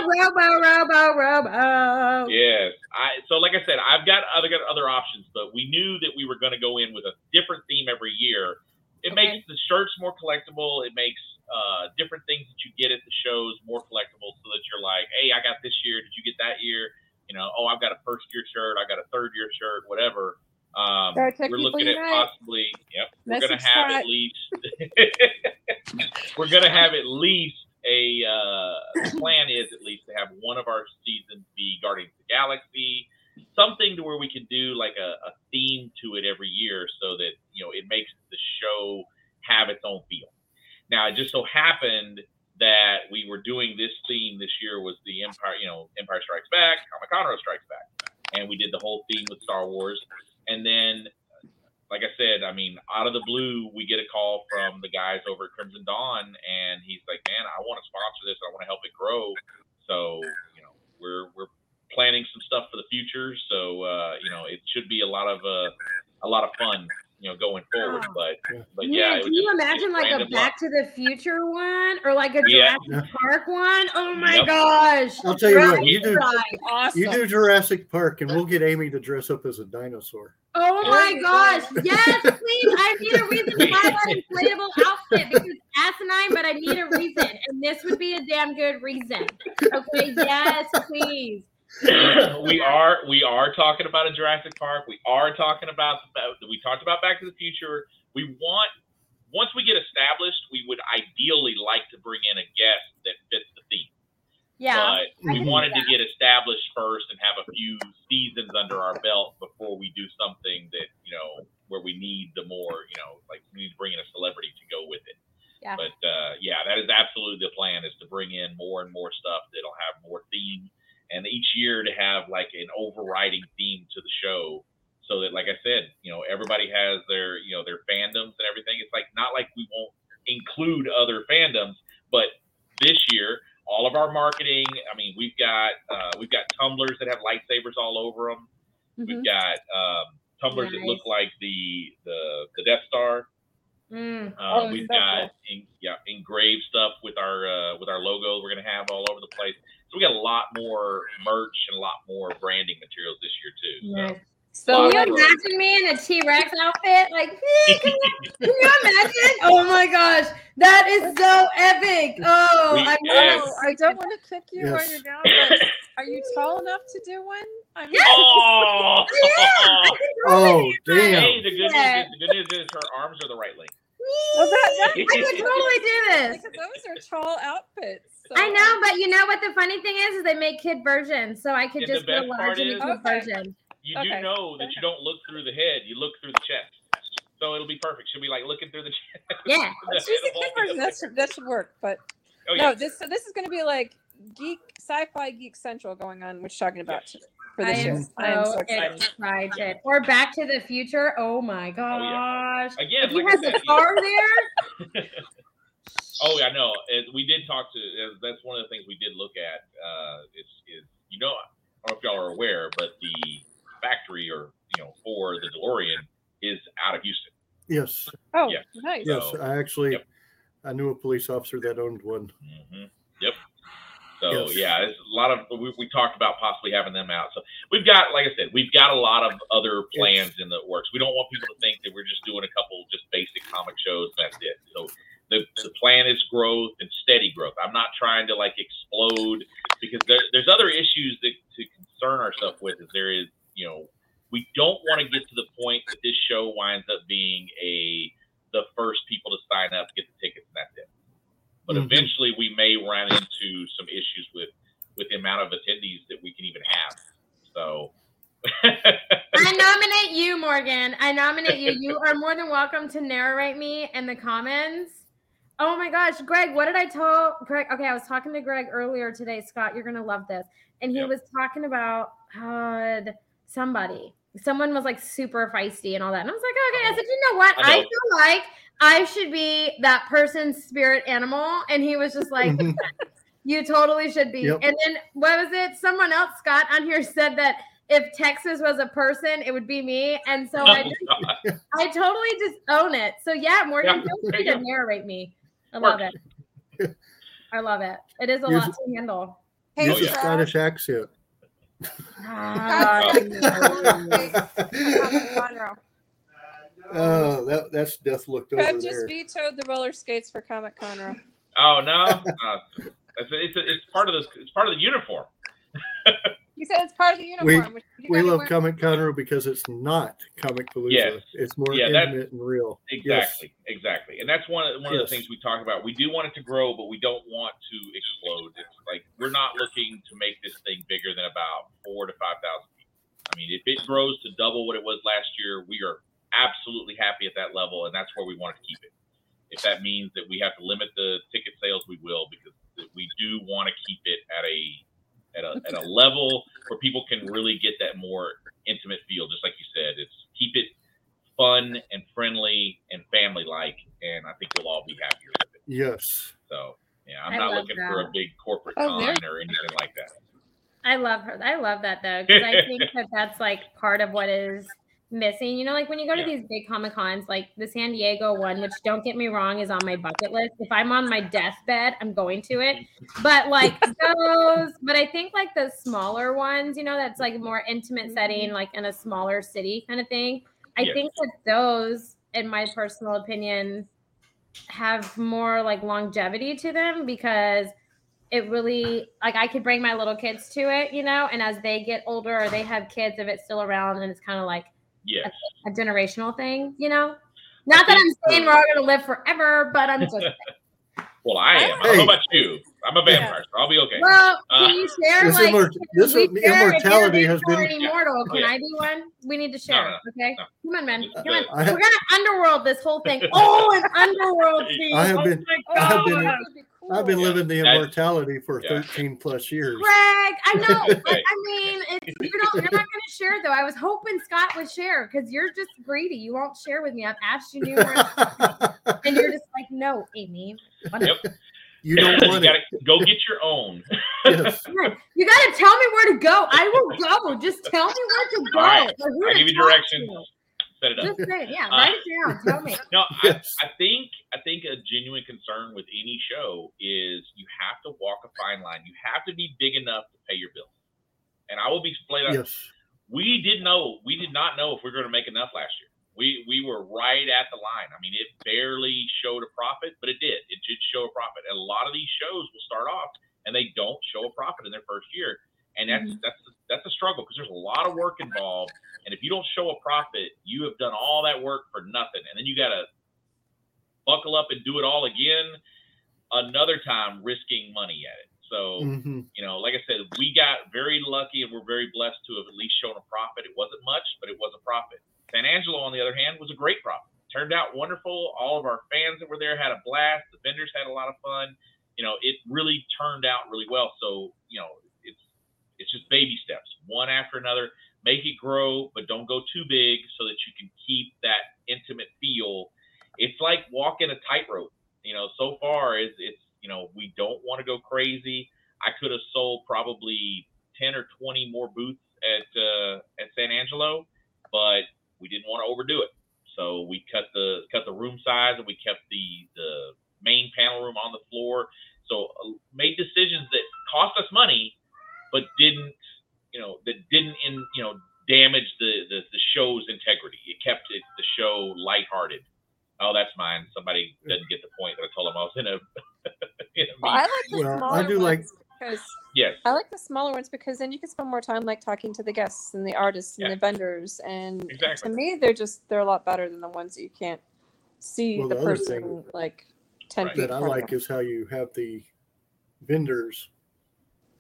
Robo, Robo, Robo. Yes. I so like I said, I've got other got other options, but we knew that we were going to go in with a different theme every year. It Okay. makes the shirts more collectible. It makes uh, different things that you get at the shows more collectible, so that you're like, hey, I got this year. Did you get that year? You know, oh, I've got a first year shirt. I got a third year shirt. Whatever. Um, we're looking at possibly. Yep. We're going to have at least. we're going to have at least a uh, the plan is at least to have one of our seasons be Guardians of the Galaxy, something to where we can do like a, a theme to it every year, so that you know it makes the show have its own feel. Now, it just so happened that we were doing this theme this year was the Empire, you know, Empire Strikes Back, Comic Conroe Strikes Back, and we did the whole theme with Star Wars, and then like I said, I mean, out of the blue, we get a call from the guys over at Crimson Dawn, and he's like, "Man, I want to sponsor this. I want to help it grow." So, you know, we're we're planning some stuff for the future. So, uh, you know, it should be a lot of uh, a lot of fun you know, going forward. But Yeah. but Man, yeah, can you just- imagine like a random Back luck. to the Future one or like a Yeah. Jurassic Park one? Oh my Yep. gosh! I'll tell you what, you do- Awesome. You do Jurassic Park, and we'll get Amy to dress up as a dinosaur. Oh my gosh! Yes, please! I need a reason to buy that inflatable outfit because it's asinine, but I need a reason, and this would be a damn good reason. Okay, yes, please. we are we are talking about a Jurassic Park. We are talking about we talked about Back to the Future. We want once we get established, we would ideally like to bring in a guest that fits the theme. Yeah. but we wanted to get established first and have a few seasons under our belt before we do something that you know where we need the more you know like we need to bring in a celebrity to go with it. Yeah. But uh, yeah, that is absolutely the plan is to bring in more and more stuff that'll have more theme, and each year to have like an overriding theme to the show. So that, like I said, you know, everybody has their, you know, their fandoms and everything. It's like not like we won't include other fandoms, but this year all of our marketing. I mean, we've got uh, we've got tumblers that have lightsabers all over them. Mm-hmm. We've got um, tumblers that look like the the the Death Star. Mm. Uh, Oh, we've got en- yeah engraved stuff with our uh, with our logo. We're gonna have all over the place. So we got a lot more merch and a lot more branding materials this year too. So. So Can you work. imagine me in a T Rex outfit? Like, eh, can, you, can you imagine? Oh my gosh, that is so epic! Oh, We- I yes. Oh, I don't want to kick you Yes. while you're down, but are you tall enough to do one? I mean, Yes. Oh, Oh, hey, damn. the good news is the good news is her arms are the right length. well, that, that, I could totally do this. because those are tall outfits. So. I know, but you know what the funny thing is? Is they make kid versions, so I could And the just go best large part into is- kid Okay. version. You Okay. do know that you don't look through the head; you look through the chest. So it'll be perfect. She'll be like looking through the chest. Yeah. Let's use the kid version. That should, that should work. But Oh yeah. no, this so this is going to be like geek sci-fi geek central going on. Which talking about for I this year. am I am so so excited. excited. Or Back to the Future. Oh my oh, gosh! Again, If you like I had said, the car there, Oh, yeah, I know. We did talk to. That's one of the things we did look at. Uh, is is you know, I don't know if y'all are aware, but the factory or you know for the DeLorean is out of Houston. Yes, Oh, yes. nice. yes. So- I actually, Yep. I knew a police officer that owned one. hmm Yep. So Yes. yeah, it's a lot of we, we talked about possibly having them out. So we've got, like I said, we've got a lot of other plans in the works. We don't want people to think that we're just doing a couple just basic comic shows. That's it. So the the plan is growth and steady growth. I'm not trying to like explode because there, there's other issues that to concern ourselves with. Is there is you know we don't want to get to the point that this show winds up being a the first people to sign up get the tickets and that's it. But Mhm. eventually, we may run into some issues with with the amount of attendees that we can even have. So, I nominate you, Morgan. I nominate you. You are more than welcome to narrate me in the comments. Oh my gosh, Greg, what did I tell Greg? Okay, I was talking to Greg earlier today. Scott, you're gonna love this. And he Yep. was talking about uh, somebody. Someone was like super feisty and all that. And I was like, okay. I said, you know what? I I, feel like I should be that person's spirit animal. And he was just like, you totally should be. Yep. And then what was it? Someone else, Scott, on here said that if Texas was a person, it would be me. And so I, Oh, just, I totally just own it. So yeah, Morgan, Yeah, feel free to narrate me. I love Works. it. I love it. It is a Use lot to handle. Hey, Use a. Scottish accent. Ah, Conroe. Oh, that that's death looked over Trev just there. vetoed the roller skates for Comic Conroe. oh no, uh, it's, it's, it's part of the it's part of the uniform. He said it's part of the We- uniform. which you We love Comic Conroe because it's not Comic Palooza. Yes. It's more Yeah, that- intimate and real. Exactly, exactly, and that's one of one of Yes. the things we talk about. We do want it to grow, but we don't want to explode. It's like we're not looking to make this thing bigger than about four to five thousand people. I mean, if it grows to double what it was last year, we are absolutely happy at that level, and that's where we want to keep it. If that means that we have to limit the ticket sales, we will because we do want to keep it at a at a at a level where people can really get that more intimate feel. Just like you said, it's keep it fun and friendly and family like, and I think we'll all be happier with it. Yes. So yeah, I'm I not love looking for a big corporate Oh, con there- or anything like that. I love her. I love that though, because I think that that's like part of what is missing. You know, like when you go to Yeah. these big Comic Cons, like the San Diego one, which don't get me wrong, is on my bucket list. If I'm on my deathbed, I'm going to it. But like those, but I think like the smaller ones, you know, that's like more intimate mm-hmm. setting, like in a smaller city kind of thing. I Yes. think that those, in my personal opinion, have more like longevity to them because it really like I could bring my little kids to it, you know, and as they get older or they have kids, if it's still around, and it's kind of like Yes. a generational thing, you know. Not that I'm saying we're all gonna live forever, but I'm just Well, I am. I don't Hey. know about you. I'm a vampire, so I'll be okay. well. Uh, Can you share This, like? immor- this we share immortality you're has born been. immortal. Can Yeah. I do one? We need to share. no, okay, no. come on, man. Come on. have- We're gonna underworld this whole thing. Oh, an underworld scene. I have oh been- my I have been- God. that would be cool. I've been Yeah. living the immortality for yeah. 13 plus years. Greg, I know. but, I mean, it's, you don't. You're not going to share though. I was hoping Scott would share because you're just greedy. You won't share with me. I've asked you numerous, and you're just like, no, Amy. Yep. You don't you want gotta it. go get your own. Yes. You got to tell me where to go. I will go. Just tell me where to go. All right. or I to give you talk directions. to. Set it up. Just say, it. yeah, Uh, write it down. Tell me. No, I, Yes. I think I think a genuine concern with any show is you have to walk a fine line. You have to be big enough to pay your bills. And I will be split up. Yes. We did know we did not know if we were going to make enough last year. We we were right at the line. I mean, it barely showed a profit, but it did. It did show a profit. And a lot of these shows will start off and they don't show a profit in their first year, and that's that's that's a struggle because there's a lot of work involved. And if you don't show a profit, you have done all that work for nothing, and then you got to buckle up and do it all again another time, risking money at it. So hmm you know, like I said, we got very lucky and we're very blessed to have at least shown a profit. It wasn't much, but it was a profit. San Angelo, on the other hand, was a great profit. Turned out wonderful. All of our fans that were there had a blast. The vendors had a lot of fun. You know, it really turned out really well. So, you know, it's it's just baby steps, one after another. Make it grow, but don't go too big so that you can keep that intimate feel. It's like walking a tightrope. You know, so far it's, it's you know, we don't want to go crazy. I could have sold probably 10 or 20 more booths at uh, at San Angelo, but we didn't want to overdo it. So we cut the cut the room size and we kept the the main panel room on the floor. So uh, made decisions that cost us money, but didn't you know that didn't in you know damage the the, the show's integrity. It kept it the show lighthearted. Oh, that's mine. Somebody doesn't get the point that I told them I was in a. in a Well, I like the Well, I smaller do like- ones because yes. I like the smaller ones because then you can spend more time like talking to the guests and the artists and Yeah. the vendors and Exactly. to me they're just they're a lot better than the ones that you can't see Well, the, the other person thing like ten Right. feet. that I in front of like them. is how you have the vendors.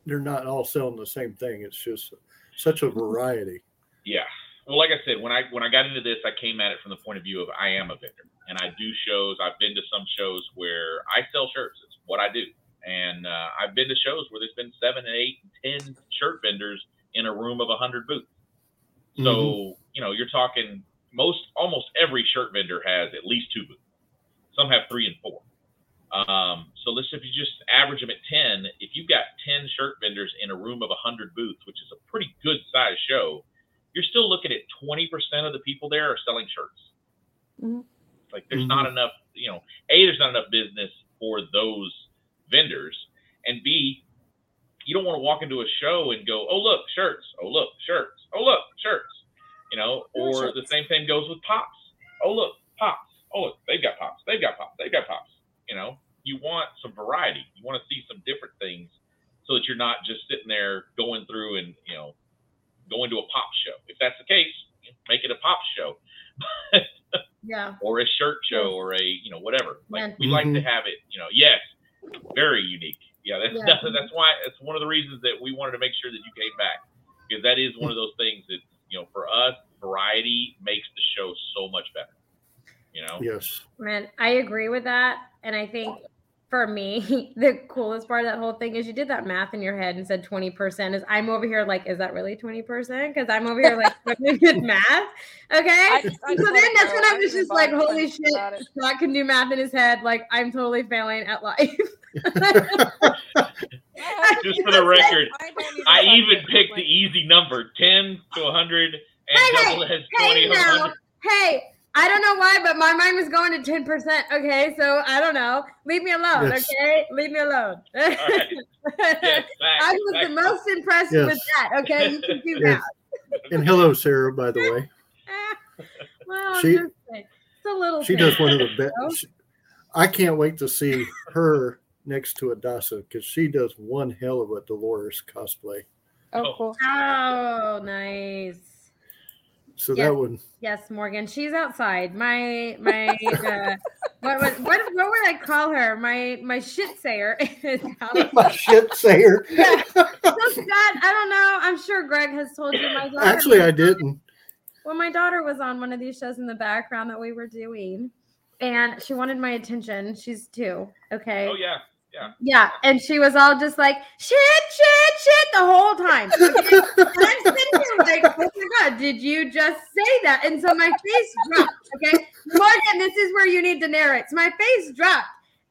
They're not all selling the same thing. It's just such a variety. Yeah. Well, like I said, when I when I got into this, I came at it from the point of view of I am a vendor, and I do shows. I've been to some shows where I sell shirts. It's what I do, and uh, I've been to shows where there's been seven, and eight, and ten shirt vendors in a room of a hundred booths. So you know, you're talking most almost every shirt vendor has at least two booths. Some have three and four. Um, so let's if you just average them at ten, if you've got ten shirt vendors in a room of hundred booths, which is a pretty good size show, you're still looking at twenty percent of the people there are selling shirts. Mhm. Like there's not enough, you know, a there's not enough business for those vendors, and b you don't want to walk into a show and go, oh look shirts, oh look shirts, oh look shirts, you know, or shirts. the same thing goes with pops. Oh look pops, oh look they've got pops, they've got pops, they've got pops. You know, you want some variety. You want to see some different things so that you're not just sitting there going through and you know going to a pop show. If that's the case, make it a pop show Yeah. or a shirt show or a you know whatever. Like Yeah. we like to Mhm. have it. You know, yes, very unique. Yeah, that's Yeah. that's why it's one of the reasons that we wanted to make sure that you came back because that is one of those things that you know for us variety makes the show so much better. You know. Yes. Man, I agree with that. And I think for me, the coolest part of that whole thing is you did that math in your head and said 20%. Is I'm over here like, is that really 20%? Because I'm over here like struggling with math. Okay. I I so then that's when I I was just like, holy shit, about. Scott can do math in his head. Like I'm totally failing at life. Just for the record, I even I even picked like- the easy number, ten to hundred and Hey, double as Hey 20 on now, hey, I don't know why, but my mind was going to ten percent. Okay, so I don't know. Leave me alone. Yes. Okay, leave me alone. right. Yes, back, I was back. the most impressed Yes. with that. Okay, you can do that. And hello, Sarah, by the way. well, She- it's a little. She thing. does one of the best. I can't wait to see her next to Adassa because she does one hell of a Dolores cosplay. Oh, Oh. cool. Oh, nice. So Yes. that would Yes, Morgan. She's outside. My my uh, what, what what what would I call her? My my shit sayer is out. my shit sayer. Yeah. So Scott, I don't know. I'm sure Greg has told you my daughter. Actually, I didn't. well, my daughter was on one of these shows in the background that we were doing, and she wanted my attention. She's two. Okay. Oh, yeah. Yeah, Yeah. and she was all just like shit, shit, shit the whole time. Okay? and I'm sitting here like, oh my god, did you just say that? And so my face dropped. Okay, Morgan, this is where you need to narrate. So my face dropped,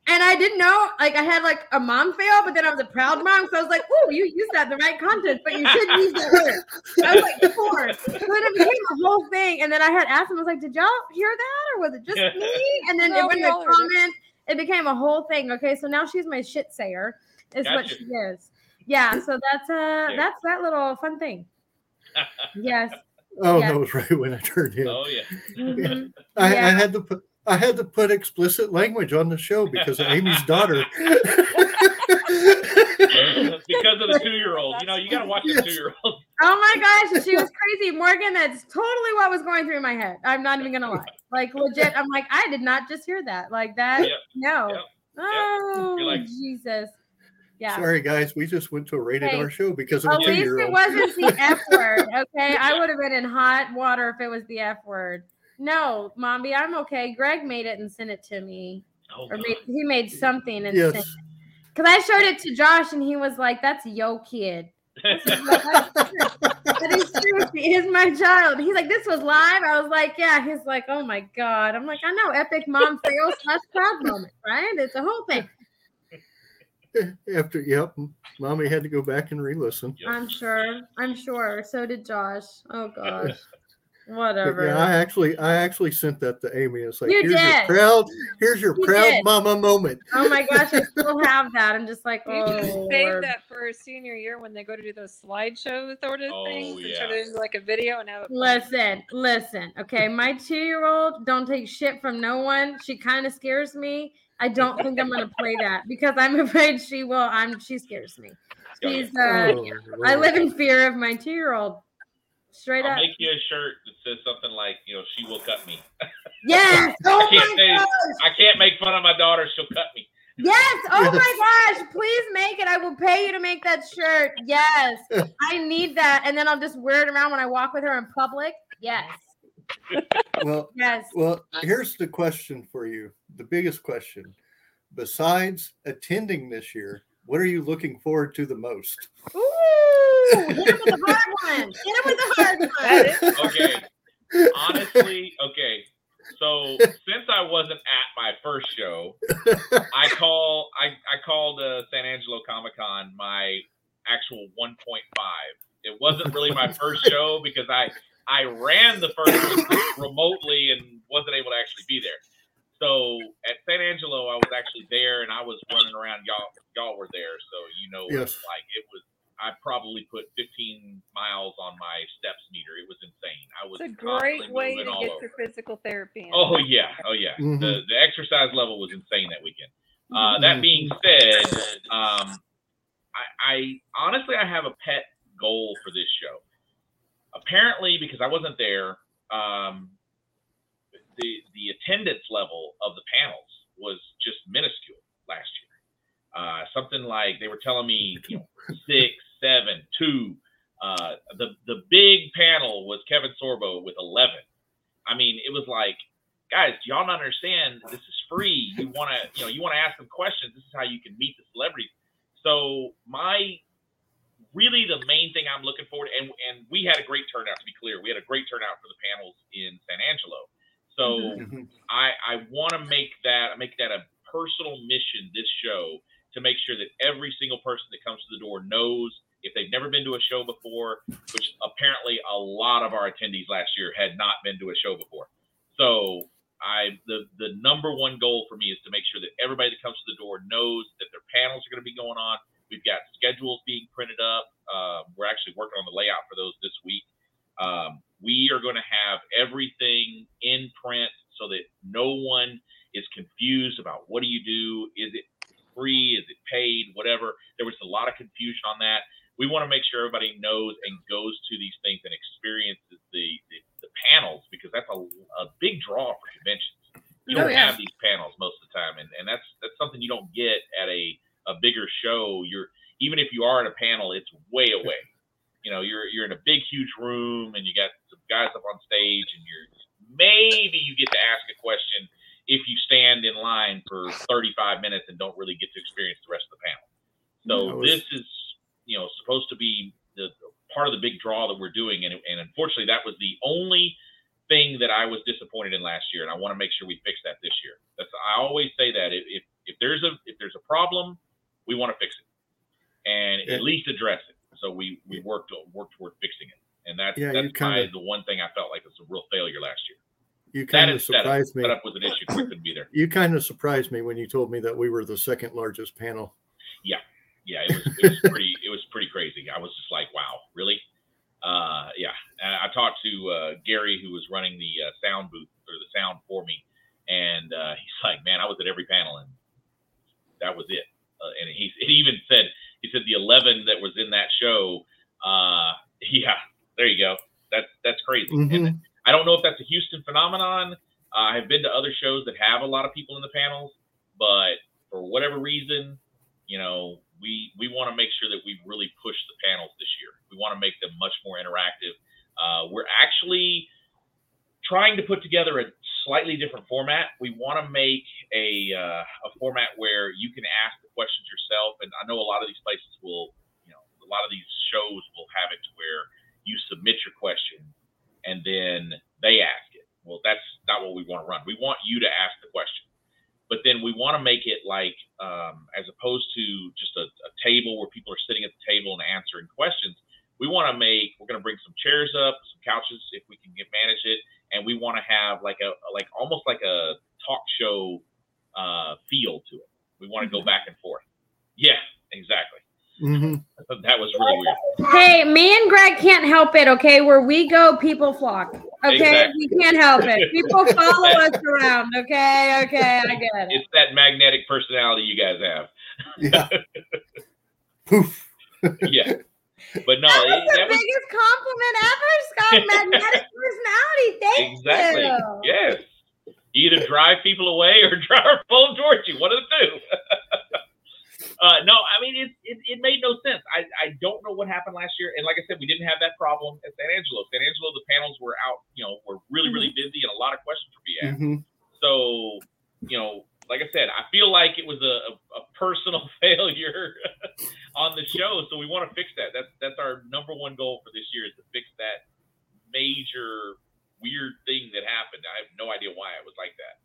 and I didn't know. Like I had like a mom fail, but then I was a proud mom, so I was like, oh, you used that in the right context, but you shouldn't use that word. I was like four. So then it became a whole thing, and then I had asked him, I was like, did y'all hear that, or was it just me? And then No, it went we in the all heard it. became a whole thing. Okay, so now she's my shit sayer, is what she is. Yeah, so that's uh Yeah. that's that little fun thing. Yes. Oh, Yeah. that was right when I turned in. Oh, yeah. Mhm. I, yeah. I had to put I had to put explicit language on the show because of Amy's daughter. because of the two year old. You know, you got to watch the Yes. two year old. Oh my gosh, she was crazy. Morgan, that's totally what was going through my head. I'm not even gonna lie. Like legit, I'm like, I did not just hear that. Like that. Yep. No. Yep. Oh You're like- Jesus. Yeah. Sorry, guys, we just went to a rated Hey, R show because of a At two least it wasn't the F word. Okay. I would have been in hot water if it was the F word. No, Mommy, I'm okay. Greg made it and sent it to me. Oh, Or made, he made something and sent it. Because I showed it to Josh and he was like, that's yo kid. That is true. He is my child. He's like, this was live. I was like, yeah. He's like, oh my God. I'm like, I know. Epic mom fails. slash proud moment, right? It's a whole thing. After yep, mommy had to go back and re-listen. Yep. I'm sure. I'm sure. So did Josh. Oh gosh. But Whatever. yeah, I actually I actually sent that to Amy. It's like You here's did. your proud here's your You proud did. mama moment. Oh my gosh, I still have that. I'm just like, You oh, should save that for senior year when they go to do those slideshow sort of Oh, things and yeah. turn it into like a video and have it. Listen, listen. Okay, my two-year-old don't take shit from no one. She kind of scares me. I don't think I'm gonna play that because I'm afraid she will. I'm. She scares me. She's. Uh, Oh, I live in fear of my two-year-old. Straight I'll up. make you a shirt that says something like, you know, she will cut me. Yes. Oh can't my say- gosh. I can't make fun of my daughter. She'll cut me. Yes. Oh Yes. my gosh. Please make it. I will pay you to make that shirt. Yes. I need that. And then I'll just wear it around when I walk with her in public. Yes. Well, Yes. well, here's the question for you. The biggest question. Besides attending this year, what are you looking forward to the most? Ooh. Hit him with the hard one. Hit him with the hard one. Okay. Honestly, okay. So since I wasn't at my first show, I call I, I called uh, San Angelo Comic Con my actual 1.5. It wasn't really my first show because I I ran the first one remotely and wasn't able to actually be there. So at San Angelo, I was actually there and I was running around. Y'all y'all were there, so you know what Yes. like it was. I probably put 15 miles on my steps meter. It was insane. I was It's a great way to get over. your physical therapy. in. Oh yeah, oh yeah. Mhm. The the exercise level was insane that weekend. Uh, that being said, um, I, I honestly I have a pet goal for this show. Apparently, because I wasn't there, um, the the attendance level of the panels was just minuscule last year. Uh, something like they were telling me, you know, six, seven, two. Uh, the the big panel was Kevin Sorbo with eleven. I mean, it was like, guys, do y'all not understand? This is free. You want to, you know, you want to ask them questions. This is how you can meet the celebrities. So my really the main thing I'm looking forward, to, and and we had a great turnout. To be clear, we had a great turnout for the panels in San Angelo. So Mhm. I I want to make that make that a personal mission this show to make sure that every single person that comes to the door knows if they've never been to a show before, which apparently a lot of our attendees last year had not been to a show before. So I the the number one goal for me is to make sure that everybody that comes to the door knows that their panels are going to be going on. We've got schedules being printed up. Uh, we're actually working on the layout for those this week. Um, we are going to have everything in print so that no one is confused about what do you do? Is it free? Is it paid? Whatever. There was a lot of confusion on that. We want to make sure everybody knows and goes to these things and experiences the, the, the panels because that's a, a big draw for conventions. You Oh, don't yeah. have these panels most of the time, and, and that's that's something you don't get at a, a bigger show. You're even if you are at a panel, it's way away. You know, you're you're in a big, huge room, and you got guys up on stage, and you're maybe you get to ask a question if you stand in line for 35 minutes and don't really get to experience the rest of the panel. So was- this is, you know, supposed to be the part of the big draw that we're doing, and, and unfortunately, that was the only thing that I was disappointed in last year, and I want to make sure we fix that this year. That's I always say that if if, if there's a if there's a problem, we want to fix it, and Yeah. at least address it. So we we worked worked toward fixing it, and that's Yeah, that's kinda- the one thing I felt like was a real failure last year. You kind of is setup. surprised me. Setup was an issue. I couldn't be there. You kind of surprised me when you told me that we were the second largest panel. yeah, yeah, it was, it was pretty it was pretty crazy. I was just like, wow, really? Uh, yeah. And I talked to uh, Gary, who was running the uh, sound booth or the sound for me, and uh, he's like, man, I was at every panel, and that was it. Uh, and he, he even said he said the eleven that was in that show. Uh, yeah, there you go. That's that's crazy. And Mhm. I don't know if that's a Houston phenomenon. Uh, I've been to other shows that have a lot of people in the panels, but for whatever reason, you know, we we want to make sure that we really push the panels this year. We want to make them much more interactive. Uh, we're actually trying to put together a slightly different format. We want to make a uh, a format where you can ask the questions yourself. And I know a lot of these places will, you know, a lot of these shows will have it to where you submit your question and then they ask it. Well, that's not what we want to run. We want you to ask the question, but then we want to make it like, um, as opposed to just a, a table where people are sitting at the table and answering questions. We want to make. We're going to bring some chairs up, some couches if we can get manage it, and we want to have like a like almost like a talk show uh, feel to it. We want to go back and forth. Yeah, exactly. Mhm. That was really weird. Hey, me and Greg can't help it, okay? Where we go, people flock. Okay, Exactly. we can't help it. People follow us around. Okay, okay, I get it. It's that magnetic personality you guys have. Yeah. Poof. Yeah, but no, that it, was the that was biggest compliment ever, Scott. Magnetic personality. Thank exactly you. yes. You either drive people away or drive them towards you. One of the two. Uh, no, I mean it, it. It made no sense. I, I don't know what happened last year, and like I said, we didn't have that problem at San Angelo. San Angelo, the panels were out. You know, were really really busy, and a lot of questions were being asked. Mhm. So, you know, like I said, I feel like it was a, a, a personal failure on the show. So we want to fix that. That's that's our number one goal for this year is to fix that major weird thing that happened. I have no idea why it was like that.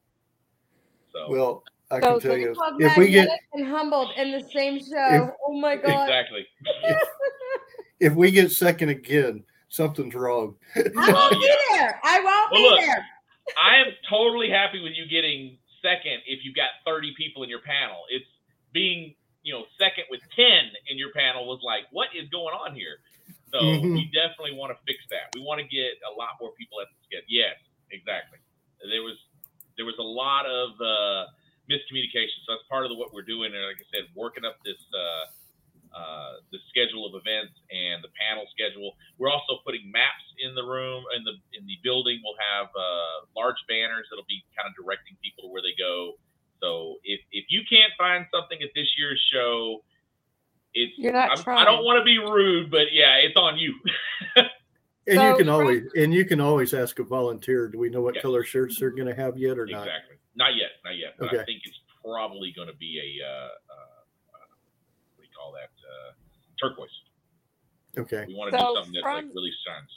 So Well, I So can tell the you if we get and humbled in the same show. oh my god. exactly. if we get second again, something's wrong. I won't be there. I won't Well, be look. there. I am totally happy with you getting second if you've got 30 people in your panel. It's being, you know, second with 10 in your panel was like, what is going on here? So Mhm. we definitely want to fix that. We want to get a lot more people at the sketch. Yes, exactly. There was there was a lot of uh, miscommunication. So that's part of the, what we're doing. And like I said, working up this uh, uh, the schedule of events and the panel schedule. We're also putting maps in the room in the in the building. We'll have uh, large banners that'll be kind of directing people to where they go. So if if you can't find something at this year's show, it's You're not I'm- trying. I don't want to be rude, but yeah, it's on you. And So you can from- always and you can always ask a volunteer, do we know what Yes. color shirts they're gonna have yet or not? exactly. Not yet, not yet. But I think it's probably going to be a uh, uh, what do you call that? Uh, turquoise. Okay. We want to So do something that like from- really shines.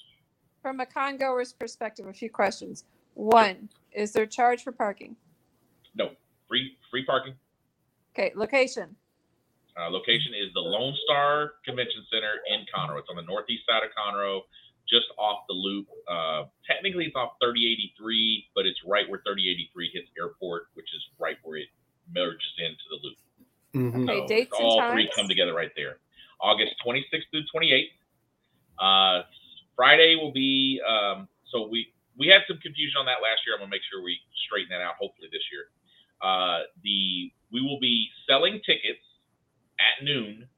From a congoer's perspective, a few questions. One, is there charge for parking? No free free parking. Okay, location. Uh, location is the Lone Star Convention Center in Conroe. It's on the northeast side of Conroe, just off the loop. Uh, technically, it's off 3083, but it's right where 3083 hits airport, which is right where it merges into the loop. Mhm. Okay, dates and all three come together right there. August 26th through 28th. Uh, Friday will be. Um, so we we had some confusion on that last year. I'm gonna make sure we straighten that out. Hopefully this year. Uh, the we will be selling tickets at noon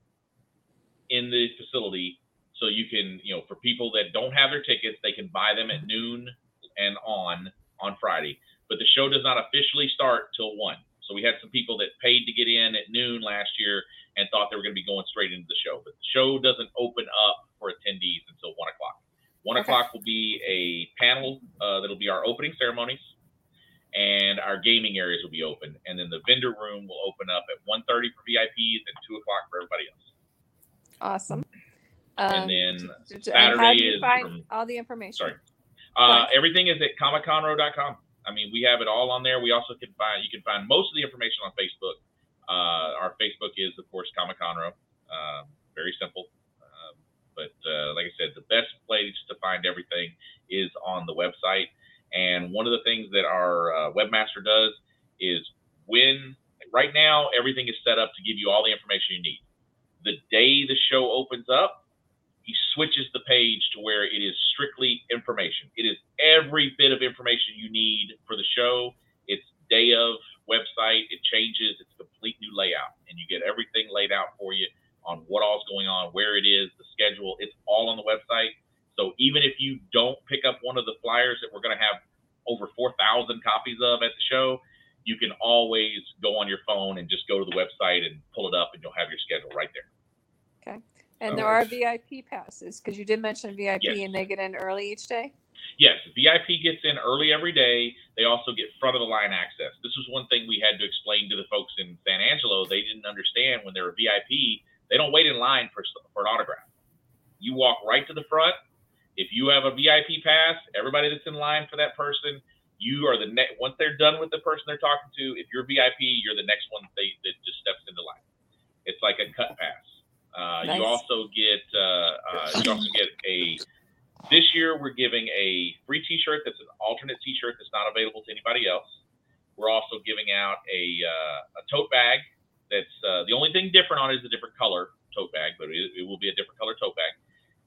in the facility, so you can you know for people that don't have their tickets, they can buy them at noon and on on Friday. But the show does not officially start till one. So we had some people that paid to get in at noon last year and thought they were going to be going straight into the show. But the show doesn't open up for attendees until one o'clock. One Okay. o'clock will be a panel uh, that'll be our opening ceremonies, and our gaming areas will be open, and then the vendor room will open up at 1.30 for VIPs and two o'clock for everybody else. Awesome. And Um, then d- d- and how Saturday is find from- all the information? Sorry. Uh, everything is at comicconroe.com. I mean, we have it all on there. We also can find you can find most of the information on Facebook. Uh, our Facebook is, of course, Comic Conroe. Um, very simple. Um, but uh, like I said, the best place to find everything is on the website. And one of the things that our uh, webmaster does is when right now everything is set up to give you all the information you need. The day the show opens up, he switches the page to where it is strictly information. It is every bit of information you need for the show. It's day of website. It changes. It's a complete new layout, and you get everything laid out for you on what all's going on, where it is, the schedule. It's all on the website. So even if you don't pick up one of the flyers that we're going to have over 4,000 copies of at the show, you can always go on your phone and just go to the website and pull it up, and you'll have your schedule right there. And Oh, there are VIP passes because you did mention VIP Yes. and they get in early each day. Yes, VIP gets in early every day. They also get front of the line access. This was one thing we had to explain to the folks in San Angelo. They didn't understand when they're a VIP, they don't wait in line for, for an autograph. You walk right to the front. If you have a VIP pass, everybody that's in line for that person, you are the next. Once they're done with the person they're talking to, if you're VIP, you're the next one they, that just steps into line. It's like a cut pass. Uh, Nice. You also get uh, uh, you also get a this year, we're giving a free T-shirt that's an alternate T-shirt that's not available to anybody else. We're also giving out a, uh, a tote bag that's uh, the only thing different on it is a different color tote bag, but it, it will be a different color tote bag,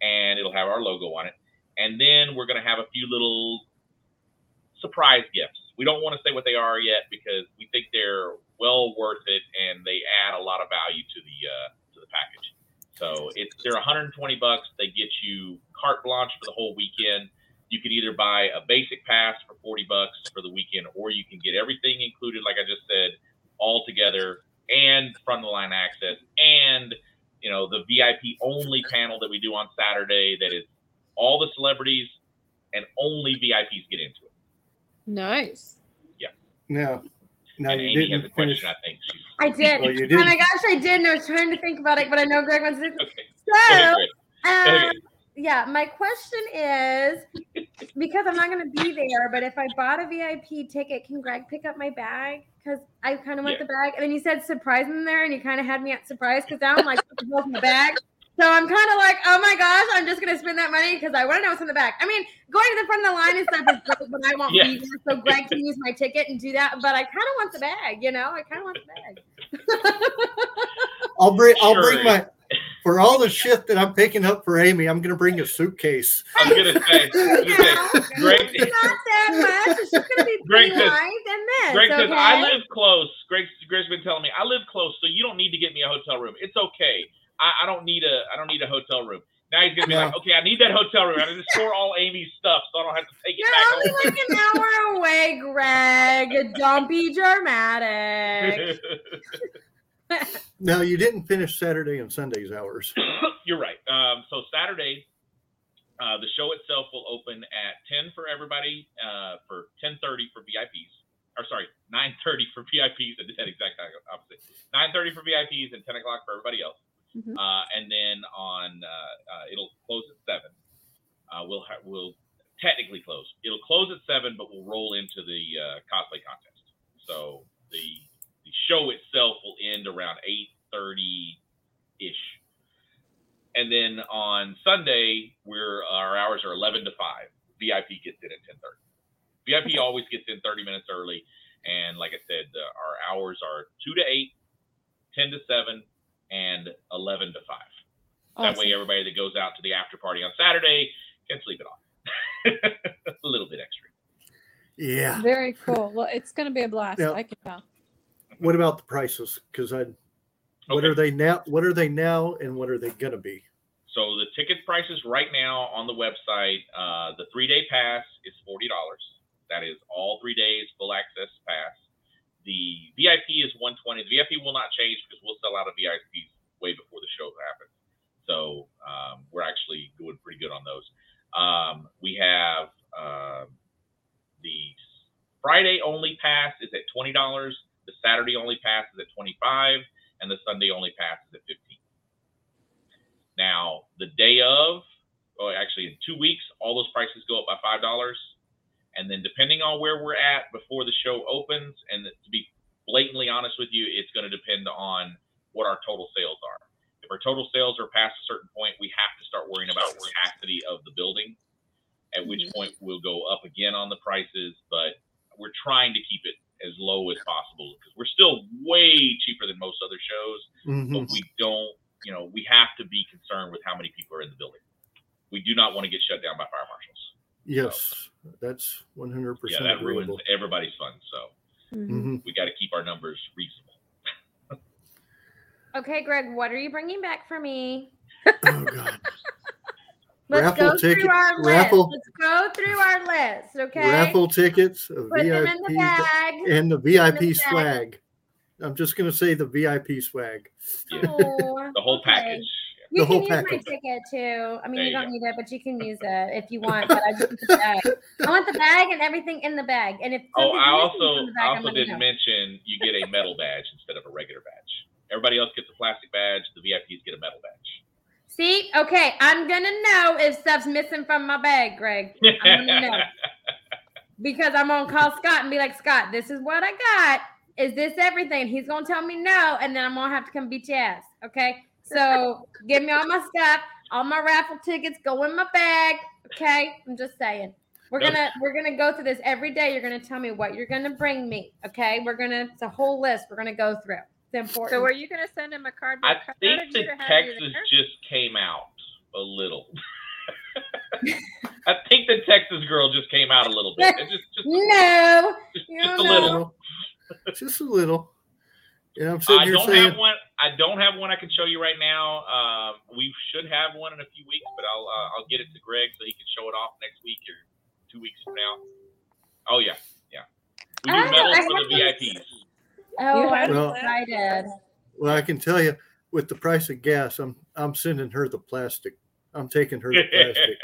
and it'll have our logo on it. And then we're going to have a few little surprise gifts. We don't want to say what they are yet because we think they're well worth it and they add a lot of value to the uh, to the package. So it's they're 120 bucks. They get you carte blanche for the whole weekend. You can either buy a basic pass for 40 bucks for the weekend, or you can get everything included, like I just said, all together and front of the line access and you know the VIP only panel that we do on Saturday that is all the celebrities and only VIPs get into it. Nice. Yeah. Now, now and you Amy has a didn't finish. question, I think. She's, I did. Well, you Oh my gosh, I did. And I was trying to think about it, but I know Greg wants to. okay. Go So, ahead, um, Okay. yeah, my question is because I'm not going to be there, but if I bought a VIP ticket, can Greg pick up my bag? Because I kind of want Yeah. the bag. And then you said surprise in there, and you kind of had me at surprise because now I'm like, what the hell's in the bag? So I'm kind of like, oh my gosh, I'm just gonna spend that money because I want to know what's in the bag. I mean, going to the front of the line and stuff is great, but I won't Yeah. be there, so Greg can use my ticket and do that. But I kind of want the bag, you know, I kind of want the bag. I'll bring. I'll bring my. For all the shit that I'm picking up for Amy, I'm going to bring a suitcase. I'm gonna say, I was gonna say, Greg, not that much. It's just gonna be Greg says- light and this. Greg says, okay? I live close. Greg, Greg's been telling me I live close, so you don't need to get me a hotel room. It's okay. I, I don't need a I don't need a hotel room. Now he's gonna be Yeah. like, okay, I need that hotel room. I need to store all Amy's stuff, so I don't have to take it You're back only home. like an hour away, Greg. Don't be dramatic. Now you didn't finish Saturday and Sunday's hours. You're right. Um, so Saturday, uh, the show itself will open at 10 for everybody, uh, for 10:30 for VIPs. Or sorry, 9:30 for VIPs. I did that exact opposite. 9:30 for VIPs and 10 o'clock for everybody else. Mhm. Uh, and then on uh, uh, it'll close at seven. Uh, we'll ha- we'll technically close. It'll close at seven, but we'll roll into the uh, cosplay contest. So the the show itself will end around 8:30 ish. And then on Sunday, we're our hours are 11 to 5. VIP gets in at 10:30. VIP always gets in 30 minutes early, and like I said, uh, our hours are 2 to 8, 10 to 7, and 11 to 5. That way, everybody that goes out to the after party on Saturday can sleep it off. a little bit extra. Yeah. Very cool. Well, it's going to be a blast. Yeah. I can tell. What about the prices? Because I, what Okay. are they now? What are they now, and what are they gonna be? So the ticket prices right now on the website, uh, the three day pass is forty dollars. That is all three days, full access pass. The VIP is one twenty. The VIP will not change because we'll sell out of VIPs way before the show happens. So um, we're actually doing pretty good on those. Um, we have um the Friday only pass is at twenty dollars. The Saturday only pass is at twenty five, and the Sunday only pass is at fifteen. Now, the day of, or actually in two weeks, all those prices go up by five dollars, and then depending on where we're at before the show opens, and to be blatantly honest with you, it's going to depend on what our total sales are. If our total sales are past a certain point, we have to start worrying about the capacity of the building. At which Mhm. point we'll go up again on the prices, but we're trying to keep it as low as possible because we're still way cheaper than most other shows Mhm. but we don't, you know, we have to be concerned with how many people are in the building. We do not want to get shut down by fire marshals. Yes, that's one hundred Yeah, percent that ruins everybody's fun. So Mhm. hmm we got to keep our numbers reasonable. Okay, Greg, what are you bringing back for me? Oh God, Let's Raffle go ticket- through our raffle- list. Let's go through our list, okay? raffle tickets, a Put them in the bag. and the VIP the bag. swag. I'm just gonna say the VIP swag. Yeah. Oh, The whole okay. package. You The can use package. my ticket too. I mean, There you you don't go. need it, but you can use it if you want. But I just want the bag. I want the bag and everything in the bag. And if Oh, I also bag, I also didn't know. mention you get a metal badge instead of a regular badge. Everybody else gets a plastic badge. The VIPs get a metal badge. See, okay, I'm gonna know if stuff's missing from my bag, Greg, I'm gonna know. because I'm gonna call Scott and be like, Scott, this is what I got. Is this everything? He's gonna tell me no, and then I'm gonna have to come beat your ass. Okay, so give me all my stuff, all my raffle tickets go in my bag. Okay, I'm just saying. We're Nope. gonna we're gonna go through this every day. You're gonna tell me what you're gonna bring me. Okay, we're gonna it's a whole list. We're gonna go through. It's important. So, are you going to send him a cardboard I cutout think the you to have you Texas just came out a little. I think the Texas girl just came out a little bit. Just, just, no, just, just a little. just a little. And I'm sitting I here don't saying, have one. I don't have one I can show you right now. Um, we should have one in a few weeks, but I'll uh, I'll get it to Greg so he can show it off next week or two weeks from now. Oh yeah, yeah. We do medals I for the VIPs. Oh, I'm Well- excited. well, I can tell you, with the price of gas, I'm I'm sending her the plastic. I'm taking her the plastic.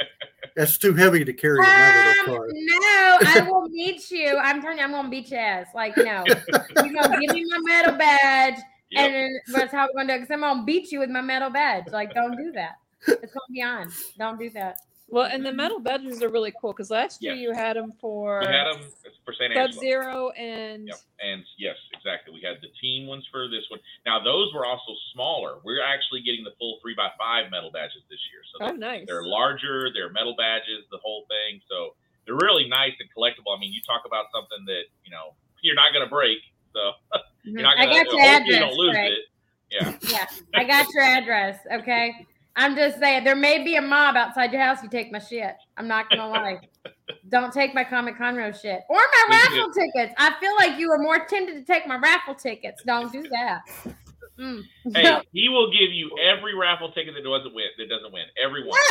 That's too heavy to carry in my little Um, car. no, I will meet you. I'm telling you, I'm gonna beat your ass. Like, no, you're gonna give me my metal badge, Yep. and then that's how we're gonna do. it. Because I'm gonna beat you with my metal badge. Like, don't do that. It's gonna be on. Don't do that. Well, and the metal badges are really cool because last year Yes. you had them for we had them for St. Sub Angelo. Zero and Yep. And yes, exactly. We had the team ones for this one. Now those were also smaller. We're actually getting the full three by five metal badges this year. So oh, they're, nice. they're larger, they're metal badges, the whole thing. So they're really nice and collectible. I mean, you talk about something that, you know, you're not gonna break. So you're mm-hmm. not I gonna got your address. don't lose it. Yeah. Yeah, I got your address. Okay. I'm just saying there may be a mob outside your house. You take my shit. I'm not gonna lie. Don't take my Comic Conroe shit or my raffle tickets. I feel like you were more tempted to take my raffle tickets. Don't do that. Mm. Hey, he will give you every raffle ticket that doesn't win. That doesn't win. Every one.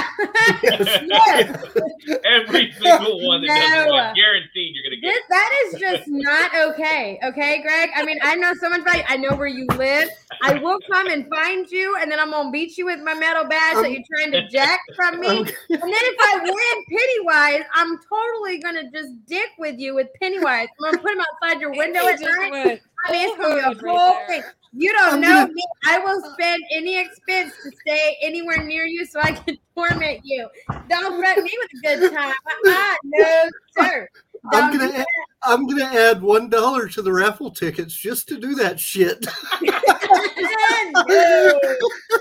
Yes. every single one that doesn't win. Guaranteed you're gonna get. This, that is just not okay. Okay, Greg. I mean, I know so much about you. I know where you live. I will come and find you, and then I'm gonna beat you with my metal badge that you're trying to jack from me. I'm- And then if I win Pennywise, I'm totally gonna just dick with you with Pennywise. I'm gonna put him outside your window at night. went I mean, it's gonna be a whole there. thing. You don't I'm know gonna- me. I will spend any expense to stay anywhere near you so I can torment you. Don't threaten me with a good time. Uh-uh, no, sir. I'm gonna add, I'm gonna add one dollar to the raffle tickets just to do that shit. no.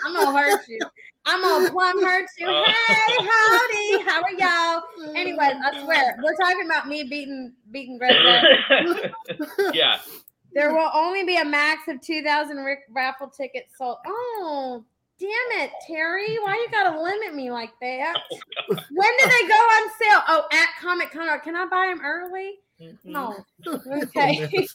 I'm gonna hurt you. I'm gonna plumb hurt you. Uh. Hey, howdy, how are y'all? Anyways, I swear, we're talking about me beating beating Greg. Yeah. There will only be a max of 2,000 Rick raffle tickets sold. Oh, damn it, Terry. Why you gotta limit me like that? Oh, when do they go on sale? Oh, at Comic Con. Can I buy them early? No. Oh, okay.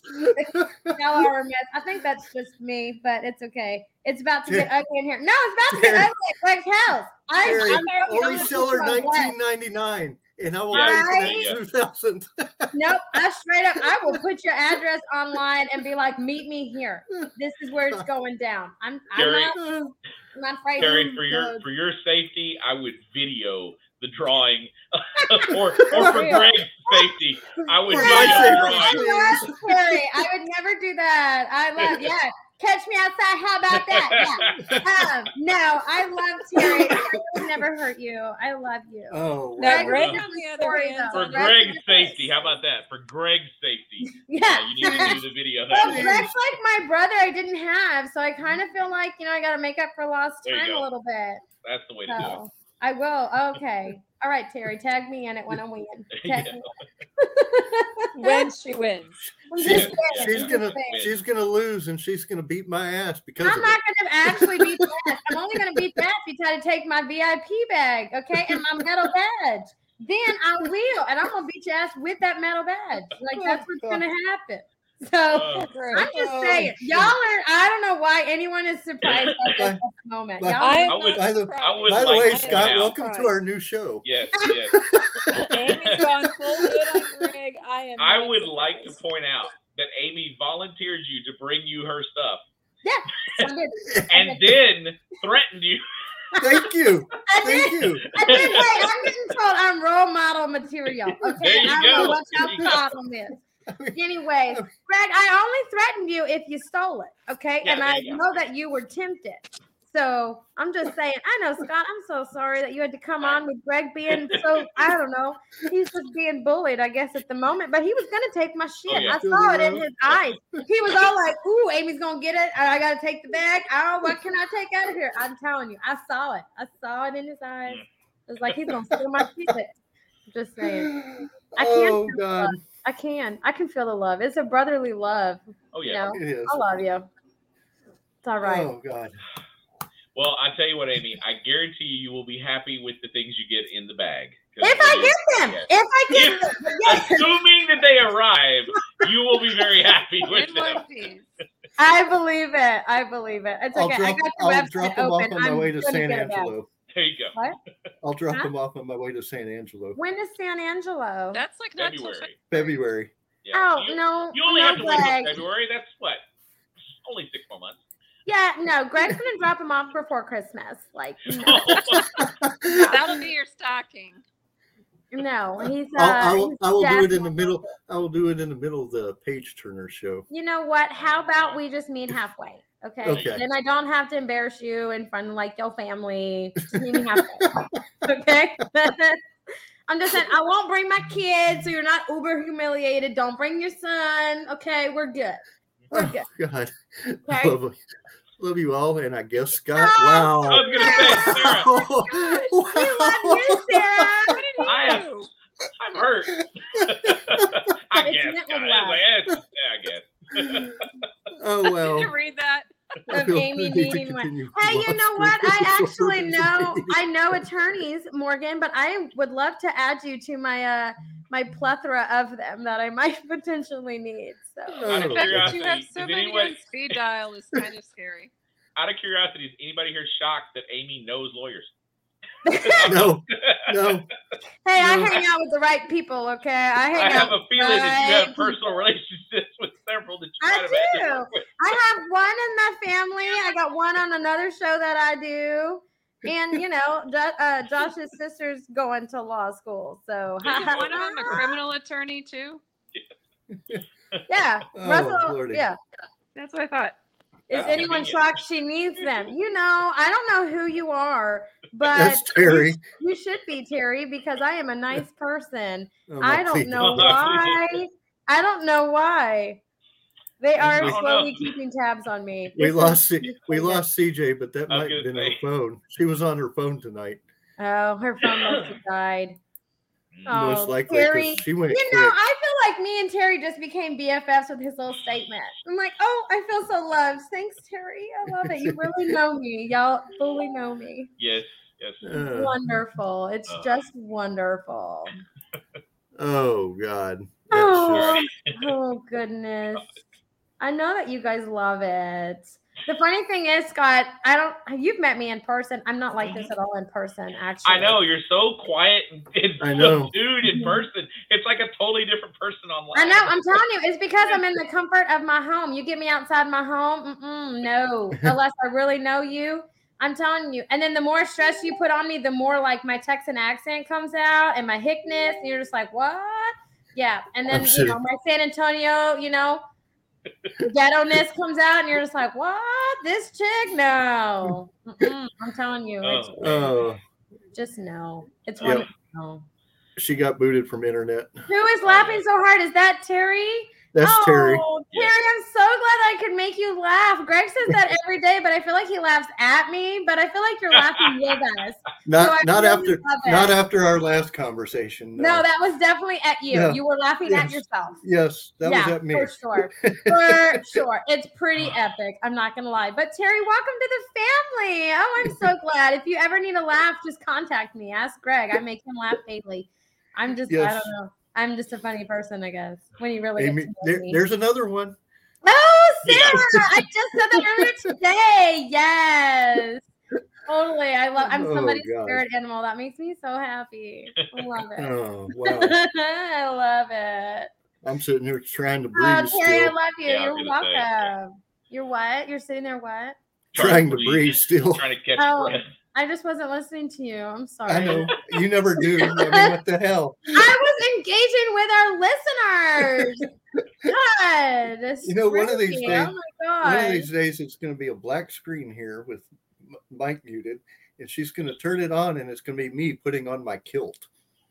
Y'all are a mess. I think that's just me, but it's okay. It's about to get ugly in here. No, it's about to get ugly Greg's house. I, Terry, I'm only honest seller with my wife. nineteen ninety nine, and I will Yeah, pay for that two thousand. Nope, I straight up, I will put your address online and be like, meet me here. This is where it's going down. I'm, I'm not, I'm not afraid. Terry, for your for your safety, I would video the drawing, or or for real. Greg's safety, I would For video my the drawing. I Terry. I would never do that. I love, yeah. Catch me outside. How about that? Yeah. Um, no, I love Terry. I would never hurt you. I love you. Oh, wow. Greg, on the other hand. For Greg's safety, how about that? For Greg's safety, Yeah. uh, you need to do the video. Well, Greg's like my brother I didn't have, so I kind of feel like, you know, I got to make up for lost There time a little bit. That's the way to do it. So I will. Okay. All right, Terry, tag me in it when I win. Tag Yeah. me. when she wins. I'm She's, she's gonna just she's gonna lose, and she's gonna beat my ass because I'm not it. going to actually beat that. I'm only going to beat that if you try to take my VIP bag, okay, and my metal badge. Then I will, and I'm going to beat your ass with that metal badge. Like oh, that's what's going to happen. So Uh, I'm just Oh, saying, y'all are. I don't know why anyone is surprised by at this moment. by- Y'all I are- I would- by the- I would By the like way, Scott, point out- welcome to our new show. yes, yes. Amy's gone full good on Greg. I am. I not would like to point out that Amy volunteered you to bring you her stuff, I did. and then threatened you. Thank you, I thank did. you. I did. Wait, I'm getting told I'm role model material. Okay, There you I don't know go. what There y'all go. is. Anyway, Greg, I only threatened you if you stole it. Okay, Yeah, and I you go. know that you were tempted. So I'm just saying, I know, Scott, I'm so sorry that you had to come on with Greg being so, I don't know, he's just being bullied, I guess, at the moment, but he was going to take my oh, shit. yeah. I saw it in his eyes. He was all like, ooh, Amy's going to get it. I got to take the bag. Oh, what can I take out of here? I'm telling you, I saw it. I saw it in his eyes. Mm. It was like, he's going to steal my shit. Just saying. I can't Oh feel God, I can. I can feel the love. It's a brotherly love. Oh You yeah. know, it is. I love you. It's all right. Oh God. Well, I tell you what, Amy, I guarantee you, you will be happy with the things you get in the bag. if I get them, yes. if I get them, yes, Assuming that they arrive, you will be very happy with In them. I believe it. I believe it. It's I'll drop, I got the I'll drop them off on my way to San get it back. Angelo. There you go. I'll drop Huh? them off on my way to San Angelo. When is San Angelo? That's like not till February. February. Yeah. oh you, no, you only no have to wait Greg. till February. That's what? Only six more months. Yeah, no. Greg's gonna drop them off before Christmas. Like, oh. no, That'll be your stocking. No he's. Uh, I'll, I will, he's I will do it in the middle. I will do it in the middle of the page turner show. You know what? How about we just meet halfway? Okay. Okay. Then I don't have to embarrass you in front of like your family. Just meet me halfway. okay. I'm just saying I won't bring my kids, so you're not uber humiliated. Don't bring your son. Okay, we're good. We're good. Oh, God, Okay. Love, love you all, and I guess Scott. Oh, I was gonna say, Sarah, We love you, Sarah. What did he I am- do? I'm hurt. I It's guess. meant God, with yeah, I guess. oh Did well. you read that? Of Amy need needing one. Hey, you know what? I actually know. I know attorneys, Morgan, but I would love to add you to my uh my plethora of them that I might potentially need. So Out of The fact that you have curiosity, so did many anyone- on speed dial is kind of scary. Out of curiosity, is anybody here shocked that Amy knows lawyers? No, no. hey, I No. hang out with the right people, okay? I hang I out have a with feeling that you have personal relationships with several that you I might have had to do. I have one in my family. I got one on another show that I do. And you know, uh, Josh's sister's going to law school, so Is Is one of them a criminal attorney too? yeah, Oh, Russell, Lordy. yeah, That's what I thought. Is anyone shocked she needs them? You know, I don't know who you are, but That's Terry. you should be Terry because I am a nice person. Oh, I don't please. know why. I don't know why. They are I slowly know. keeping tabs on me. We lost C- we lost CJ, but that I was might have gonna been her phone. She was on her phone tonight, Oh, her phone must have died. Mm. most Oh, likely Terry, because she went You quick. know, I feel like me and Terry just became BFFs with his little statement. I'm like, oh, I feel so loved. Thanks, Terry. I love it. You really know me. Y'all fully know me. Yes, yes. Uh, Wonderful. It's Uh. just wonderful. oh God. Oh, just- oh goodness. I know that you guys love it. The funny thing is, Scott, I don't you've met me in person. I'm not like this mm-hmm. at all in person, actually. I know you're so quiet and, and I know. dude in person. It's like a totally different person online. I know. I'm telling you, it's because I'm in the comfort of my home. You get me outside my home, mm-mm, no. Unless I really know you, I'm telling you. And then the more stress you put on me, the more like my Texan accent comes out and my hickness. And you're just like, what? Yeah. And then you know my San Antonio, you know, ghetto ness comes out, and you're just like, what? This chick? No. Mm-mm, I'm telling you, it's Oh. Oh, just no. It's Yep. No. she got booted from internet. Who is laughing so hard? Is that Terry? That's Oh, Terry, I'm so glad I could make you laugh. Greg says that every day, but I feel like he laughs at me. But I feel like you're laughing with us. Not So not really after not after our last conversation. No, that was definitely at you. Yeah. You were laughing at yourself. yes, that yeah, was at me. for sure. For sure. It's pretty epic. I'm not gonna lie. But Terry, welcome to the family. Oh, I'm so glad. If you ever need a laugh, just contact me. Ask Greg. I make him laugh daily. I'm just I don't know. I'm just a funny person, I guess. When you really Amy, get to know there, me. there's another one. Oh, Sarah! I just said that earlier today. Yes. Totally. I love I'm Oh, somebody's God. spirit animal. That makes me so happy. I love it. Oh wow! I love it. I'm sitting here trying to oh, breathe Oh, Terry, I love you. Yeah, You're was gonna say, welcome. You're what? You're sitting there what? Trying to breathe still. Trying to catch Oh. breath. I just wasn't listening to you. I'm sorry. I know you never do. I mean, what the hell? I was engaging with our listeners. God, You know, one of these oh days- Oh my god. One of these days, it's going to be a black screen here with mic muted, and she's going to turn it on, and it's going to be me putting on my kilt.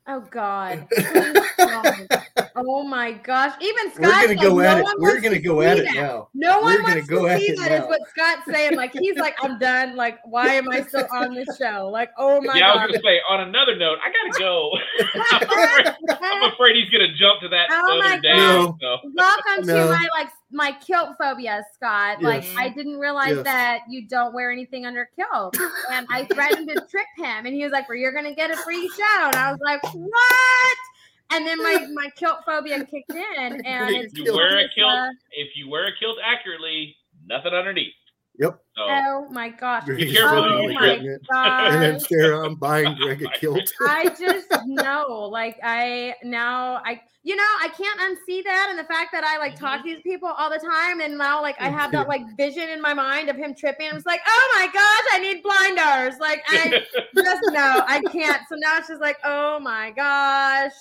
Oh God. Please don't. Oh my gosh. Even Scott We're going said to go no at it. one We're wants going to to go see at it that. now. No one We're wants go to see it that is now. what Scott's saying. Like he's like, I'm done. Like, why am I still on this show? Like, oh my yeah, I was god. gonna say. On another note, I gotta go. I'm, afraid, I'm afraid he's gonna jump to that Oh my other day. God. So. Welcome No. to my like my kilt phobia, Scott. Like I didn't realize Yes. that you don't wear anything under kilt. And I threatened to trip him and he was like, Well, you're gonna get a free show. And I was like, What? And then my, my kilt phobia kicked in and If it's you wear a kilt, uh, if you wear a kilt accurately, nothing underneath. Yep. So Oh my gosh. Be careful Oh my getting gosh. And then Sarah, I'm buying Greg a kilt. I just know, like, I now I, you know, I can't unsee that, and the fact that I like Mm-hmm. talk to these people all the time, and now like I have that like vision in my mind of him tripping. I'm just like, oh my gosh, I need blinders. Like I just know I can't. So now it's just like, oh my gosh,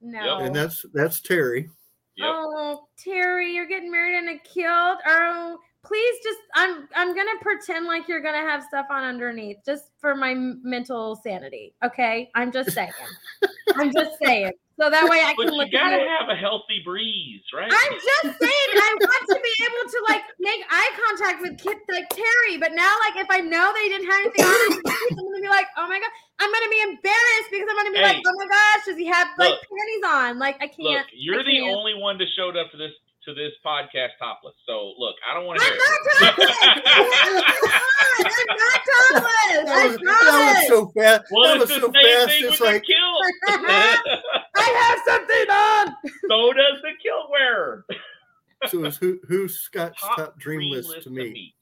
no. And that's that's Terry. Yep. Oh, Terry, you're getting married in a kilt. Oh, please just I'm I'm gonna pretend like you're gonna have stuff on underneath just for my mental sanity. Okay, I'm just saying. I'm just saying. So that way I but can you look at gotta have a healthy breeze, right? I'm just saying I want to be able to like make eye contact with kid like Terry, but now like if I know they didn't have anything on, I'm gonna be like, oh my god, I'm gonna be embarrassed because I'm gonna be like, oh my gosh, does he have like Look. panties on? Like I can't. Look, you're I the can't. only one that showed up to this to this podcast topless. So look, I don't want to I'm hear not it. topless. I'm not topless. That I was, that was so fast. well, that it's was the so same fast. It's like kilt. I have something on. so does the kilt wearer. so. Is who who's Scott's Top, top, dream dream list list to of me? meat.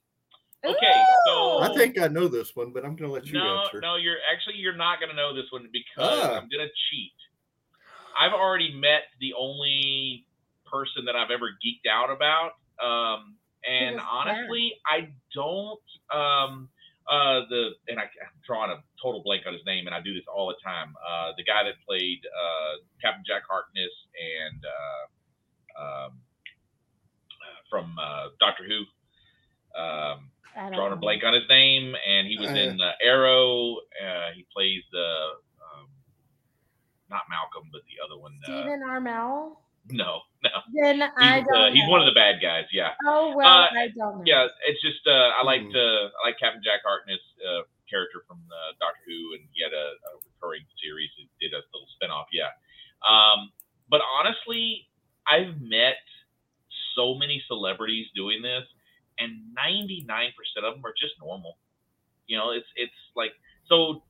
Okay, so I think I know this one, but I'm going to let you no, answer. no, you're actually you're not gonna know this one because Ah. I'm gonna cheat. I've already met the only person that I've ever geeked out about. Um, and honestly, I don't um uh the and I, I'm drawing a total blank on his name and I do this all the time. Uh the guy that played uh Captain Jack Harkness and uh um from uh Doctor Who. Uh a blank on his name, and he was Uh, in uh, Arrow. Uh, he plays the um, not Malcolm, but the other one. Uh, Stephen Amell. No, no, Then I he's, don't. uh, he's one of the bad guys. Yeah, Oh well, Uh, I don't know. yeah. It's just uh, I liked Mhm. uh, I like Captain Jack Harkness uh, character from uh, Doctor Who, and he had a, a recurring series. He did a little spinoff. Yeah, um, but honestly, I've met so many celebrities doing this, and ninety nine percent of them are just normal. You know, it's it's like so.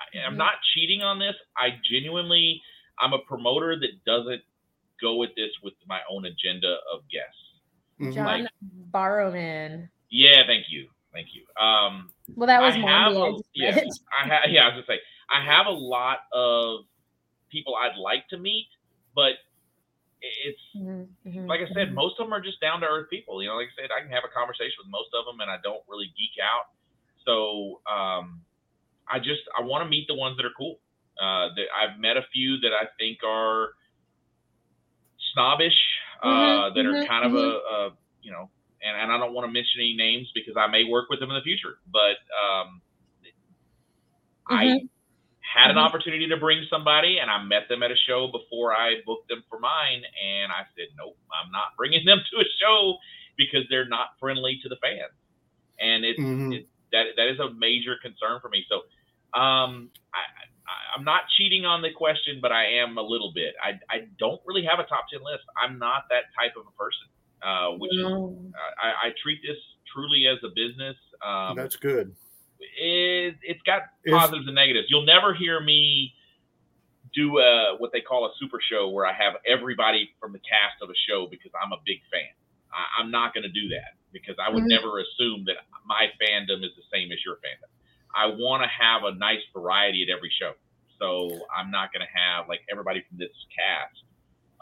I, I'm Mhm. not cheating on this. I genuinely, I'm a promoter that doesn't go with this with my own agenda of guests. Mhm. John like- Barrowman. Yeah, thank you, thank you. Um, Well, that was I have I a, yeah. I ha- yeah, I was gonna say I have a lot of people I'd like to meet, but it's Mhm, mhm, like I said, mhm. most of them are just down to earth people. You know, like I said, I can have a conversation with most of them, and I don't really geek out. So um, I just I want to meet the ones that are cool. Uh, that I've met a few that I think are snobbish, uh, Mhm, that are mhm, kind of a, a you know, and, and I don't want to mention any names because I may work with them in the future, but um, I had an Mhm. opportunity to bring somebody and I met them at a show before I booked them for mine. And I said, nope, I'm not bringing them to a show because they're not friendly to the fans. And it's, Mhm. it, that, that is a major concern for me. So, um, I, I, I'm not cheating on the question, but I am a little bit. I, I don't really have a top 10 list. I'm not that type of a person, uh, which is, I, I treat this truly as a business. Um, That's good. it, it's got Is- positives and negatives. You'll never hear me do a, what they call a super show where I have everybody from the cast of a show because I'm a big fan. I, I'm not going to do that because I would Mhm. never assume that my fandom is the same as your fandom. I want to have a nice variety at every show. So I'm not going to have like everybody from this cast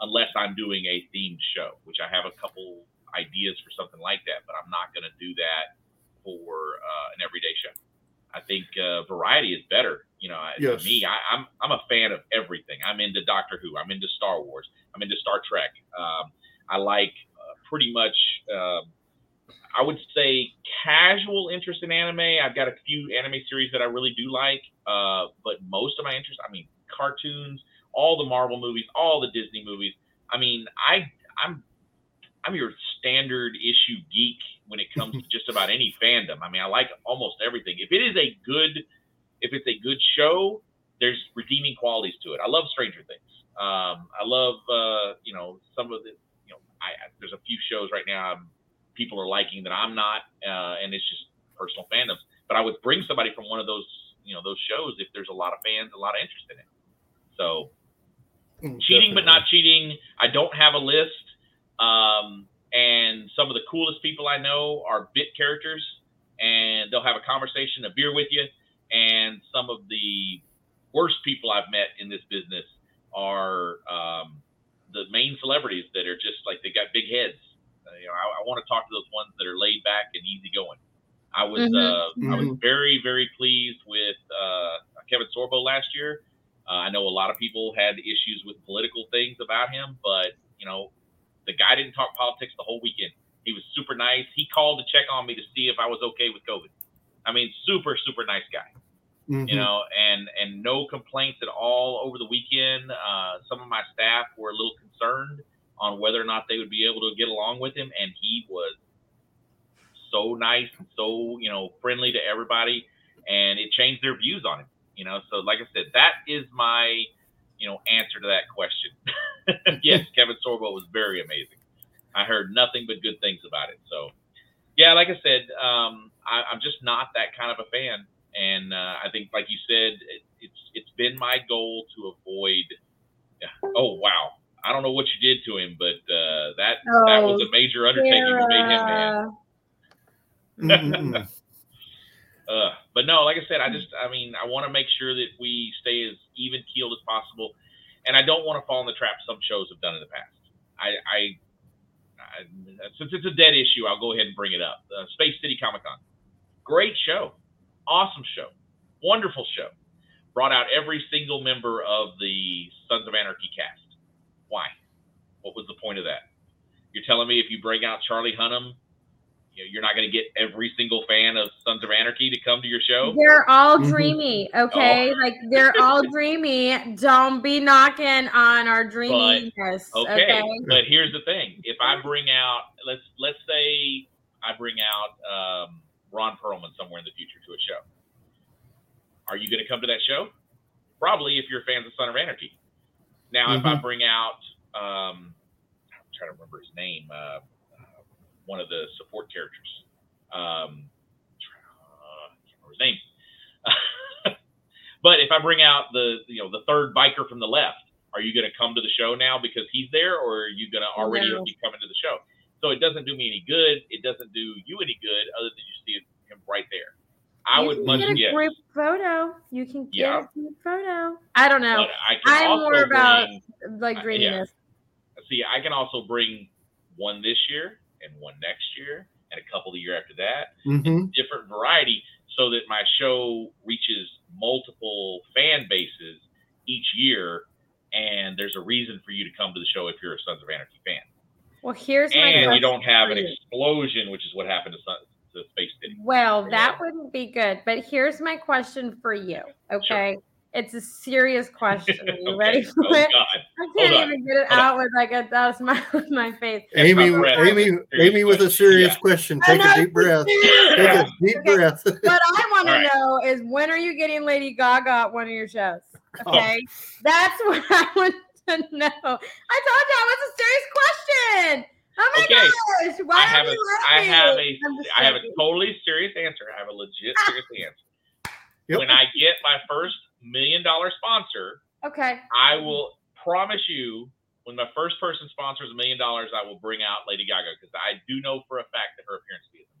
unless I'm doing a themed show, which I have a couple ideas for something like that, but I'm not going to do that for uh, an everyday show. I think uh, variety is better. You know, Yes. to me, I, I'm I'm a fan of everything. I'm into Doctor Who. I'm into Star Wars. I'm into Star Trek. Um, I like uh, pretty much. I would say casual interest in anime. I've got a few anime series that I really do like, uh, but most of my interest, I mean, cartoons, all the Marvel movies, all the Disney movies. I mean, I I'm I'm your standard issue geek when it comes to just about any fandom. I mean, I like almost everything. If it is a good, if it's a good show, there's redeeming qualities to it. I love Stranger Things. Um, I love, uh, you know, some of the, you know, I, I there's a few shows right now I'm, people are liking that I'm not, uh, and it's just personal fandoms. But I would bring somebody from one of those, you know, those shows if there's a lot of fans, a lot of interest in it. So Mm, cheating but not cheating. I don't have a list. Um, and some of the coolest people I know are bit characters, and they'll have a conversation, a beer with you. And some of the worst people I've met in this business are um, the main celebrities that are just like they got big heads. You know, I, I want to talk to those ones that are laid back and easygoing. I was Mhm, uh, I was mhm. very very pleased with uh, Kevin Sorbo last year. Uh, I know a lot of people had issues with political things about him, but you know, the guy didn't talk politics the whole weekend. He was super nice. He called to check on me to see if I was okay with COVID. I mean, super super nice guy Mhm. you know, and and no complaints at all over the weekend. Uh, some of my staff were a little concerned on whether or not they would be able to get along with him, and he was so nice and so you know friendly to everybody, and it changed their views on him. You know, so like I said, that is my you know answer to that question. yes, Kevin Sorbo was very amazing. I heard nothing but good things about it. So, yeah, like I said, um, I, I'm just not that kind of a fan and uh, I think, like you said, it, it's it's been my goal to avoid. Oh wow, I don't know what you did to him, but uh, that that was Oh, a major undertaking to make him man. Mm. Uh, but no, like I said, I just I mean I want to make sure that we stay as even keeled as possible, and I don't want to fall in the trap some shows have done in the past. I, I, I since it's a dead issue, I'll go ahead and bring it up. Uh, Space City Comic Con, great show, awesome show, wonderful show. Brought out every single member of the Sons of Anarchy cast. Why? What was the point of that? You're telling me if you bring out Charlie Hunnam, you know, you're not going to get every single fan of Sons of Anarchy to come to your show. They're all Mhm. dreamy, okay? Oh. Like they're all dreamy. Don't be knocking on our dreaminess, Okay, okay? but here's the thing: if I bring out, let's let's say I bring out um, Ron Perlman somewhere in the future to a show, are you going to come to that show? Probably, if you're fans of Son of Anarchy. Now, if I Mhm. bring out, um, I'm trying to remember his name, uh, uh, one of the support characters, um, uh, I can't remember his name. but if I bring out the you know the third biker from the left, are you going to come to the show now because he's there, or are you going to already No. be coming to the show? So it doesn't do me any good. It doesn't do you any good other than you see him right there. I You would can much get a yes, group photo. You can get Yeah. a group photo. I don't know. I I'm also more about- bring. Like Uh, dreaminess. See, I can also bring one this year and one next year and a couple the year after that. hmm different variety so that my show reaches multiple fan bases each year and there's a reason for you to come to the show if you're a Sons of Anarchy fan. Well, here's my And you don't have an explosion, which is what happened to, Sun, to Space City. Well, Yeah. that wouldn't be good. But here's my question for you. Okay. It's a serious question. Are you Okay. ready oh, for Oh, it? God. I can't on. even get it Hold on. out with like a that smile on my face. Amy. Amy, Amy, with a serious Yeah. question. Take a deep breath. Take a deep Okay. breath. What I want to know is when are you getting Lady Gaga at one of your shows? Oh. Okay. That's what I want to know. I told you it was a serious question. Oh my Okay. gosh. Why I have a, you I have a, I'm just I have a totally serious answer. I have a legit ah. serious answer. Yep. When I get my first million dollar sponsor, Okay. I will promise you, when my first person sponsors a million dollars, I will bring out Lady Gaga because I do know for a fact that her appearance fee is a million dollars.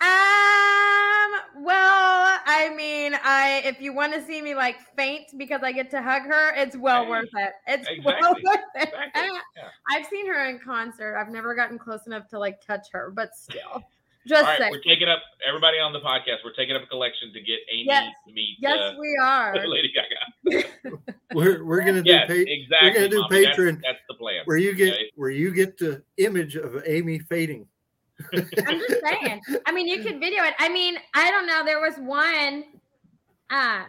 Um. Well, I mean, I if you want to see me like faint because I get to hug her, it's well Hey, worth it. It's well worth it. Exactly. Yeah. I've seen her in concert. I've never gotten close enough to like touch her, but still, just All right, saying. we're taking up everybody on the podcast. We're taking up a collection to get Amy Yes. to meet Yes, uh, we are. Lady Gaga. We're we're gonna do Yes, pa- exactly. gonna do Mommy. That's- That's, the plan. where you get Okay. where you get the image of Amy fading. I'm just saying. I mean, you could video it. I mean, I don't know. There was one. Um,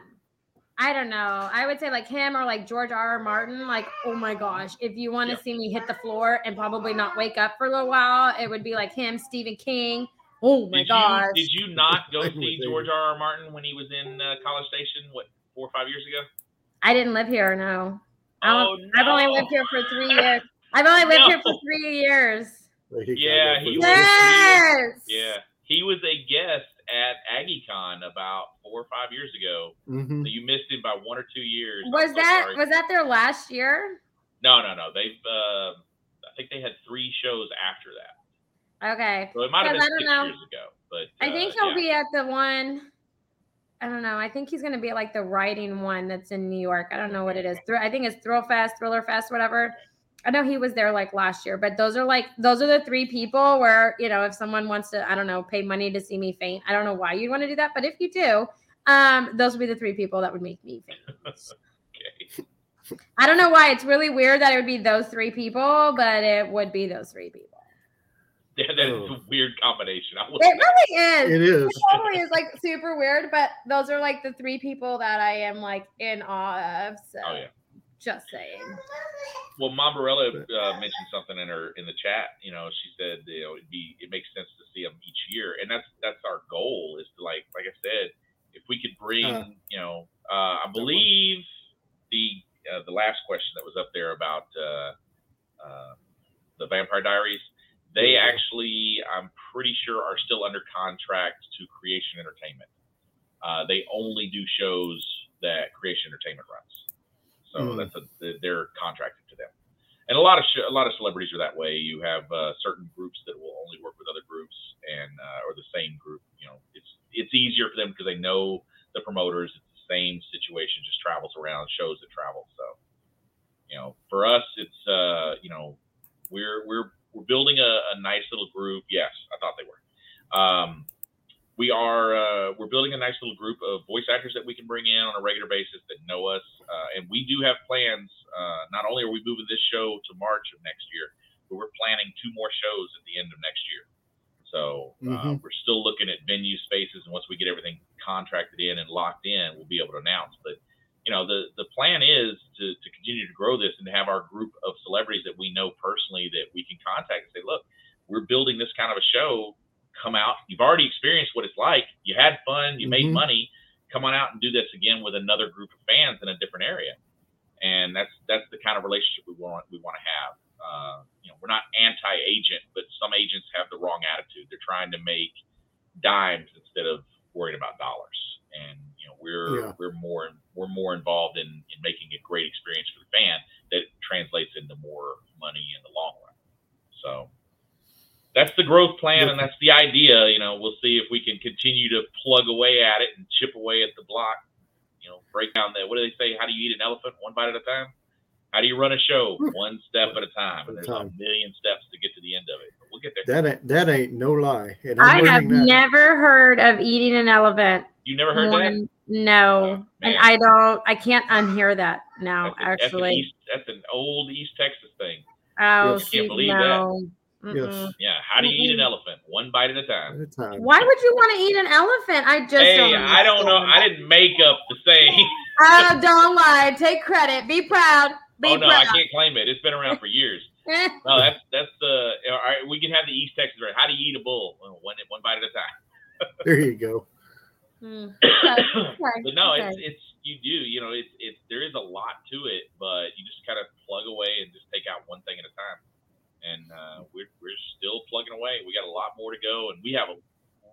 I don't know. I would say like him or like George R. R. Martin. Like, oh my gosh, if you want to Yep. see me hit the floor and probably not wake up for a little while, it would be like him, Stephen King. Oh my did gosh. you did you not go see George Amy. R. R. Martin when he was in uh, College Station? What four or five years ago? I didn't live here. No, I Oh don't- I've only lived here for three years. I've only lived here for three years. Lady Yeah, he was- was- Yes. Yeah, he was a guest at AggieCon about four or five years ago. Mhm. So you missed him by one or two years. I'm Was so that sorry. was that their last year? No, no, no. They've. Uh, I think they had three shows after that. Okay. So it might have been I six know. years ago. But I uh, think he'll yeah. be at the one. I don't know. I think he's gonna be at like the writing one that's in New York. I don't know what it is. I think it's Thrill Fest, Thriller Fest, whatever. I know he was there like last year, but those are like those are the three people where you know if someone wants to, I don't know, pay money to see me faint. I don't know why you'd want to do that, but if you do, um, those would be the three people that would make me faint. Okay. I don't know why it's really weird that it would be those three people, but it would be those three people. Yeah, that's Oh. a weird combination. I will It really is. It is. totally is like super weird, but those are like the three people that I am like in awe of. So Oh yeah. Just saying. Well, Mombarella uh, mentioned something in her in the chat. You know, she said you know it'd be it makes sense to see them each year, and that's that's our goal is to like like I said, if we could bring Uh, you know uh, I believe the uh, the last question that was up there about uh, uh, the Vampire Diaries. They Yeah. actually, I'm pretty sure, are still under contract to Creation Entertainment. Uh, they only do shows that Creation Entertainment runs, so Hmm. that's a they're contracted to them. And a lot of sh- a lot of celebrities are that way. You have uh, certain groups that will only work with other groups and uh, or the same group. You know, it's it's easier for them because they know the promoters. It's the same situation, just travels around shows that travel. So, you know, for us, it's uh, you know, we're we're we're building a, a nice little group. Yes, I thought they were. Um, we are uh, we're building a nice little group of voice actors that we can bring in on a regular basis that know us, uh, and we do have plans. Uh, not only are we moving this show to March of next year, but we're planning two more shows at the end of next year. So uh, Mhm. we're still looking at venue spaces, and once we get everything contracted in and locked in, we'll be able to announce. But you know, the the plan is to to continue to grow this and to have our group of celebrities that we know personally that we can contact and say, look, we're building this kind of a show. Come out. You've already experienced what it's like. You had fun. You made Mhm. money. Come on out and do this again with another group of fans in a different area. And that's that's the kind of relationship we want we want to have. Uh, you know, we're not anti-agent, but some agents have the wrong attitude. They're trying to make dimes instead of worrying about dollars. And you know, we're Yeah. we're more we're more involved in, in making a great experience for the fan that translates into more money in the long run. So that's the growth plan and that's the idea. You know, we'll see if we can continue to plug away at it and chip away at the block. You know, break down that. what do they say? How do you eat an elephant one bite at a time? How do you run a show hmm. one step at a time? And At a there's a million steps to get to the end of it. But we'll get there. That ain't that ain't no lie. And I have that. never heard of eating an elephant. You never heard that? No, Oh, and. I don't. I can't unhear that now. That's, a- that's an actually, East, that's an old East Texas thing. oh, Yes. Can't shoot, believe no. Yes. Yeah. How do you eat an elephant? One bite at a At time. a time. Why would you want to eat an elephant? I just Hey, don't I don't know. I didn't make up the saying. Oh, don't lie. Take credit. Be proud. Be oh no, I can't claim it. It's been around for years. Eh, No, that's that's the. All right, we can have the East Texas right. How do you eat a bull? Well, one one bite at a time. There you go. hmm. Okay, but no, okay. it's it's you do. You know, it's it's there is a lot to it, but you just kind of plug away and just take out one thing at a time. And uh, we're we're still plugging away. We got a lot more to go, and we have a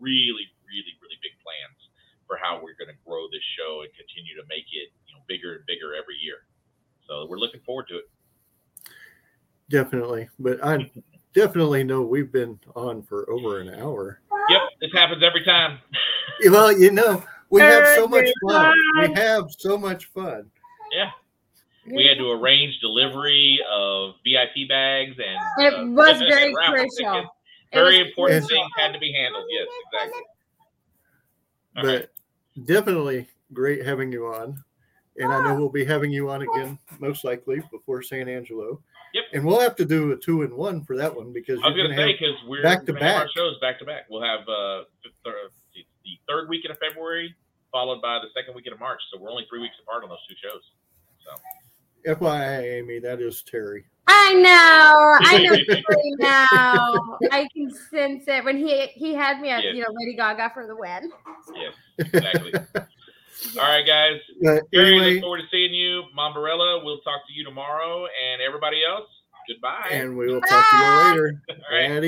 really really really big plans for how we're going to grow this show and continue to make it you know bigger and bigger every year. So we're looking forward to it. Definitely. But I definitely know we've been on for over an hour. Yep, this happens every time. Well, you know, we have so much fun. We have so much fun. Yeah. We had to arrange delivery of VIP bags and It uh, was and very raffle crucial. tickets. It was Very important crucial. things had to be handled. Yes, exactly. All right. but definitely great having you on. And I know we'll be having you on again, most likely before San Angelo. Yep. And we'll have to do a two and one for that one because I was going gonna say because we're back to gonna our back. shows back to back. We'll have uh, the, thir- the third weekend of February followed by the second weekend of March. So we're only three weeks apart on those two shows. So FYI, Amy, that is Terry. I know. I know Terry now. I can sense it when he he had me at Yeah. you know Lady Gaga for the win. yes, exactly. All right, guys. Uh, but Gary, anyway, look forward to seeing you. Mombarella, we'll talk to you tomorrow. And everybody else, goodbye. and we will talk to you later. All right. Adios.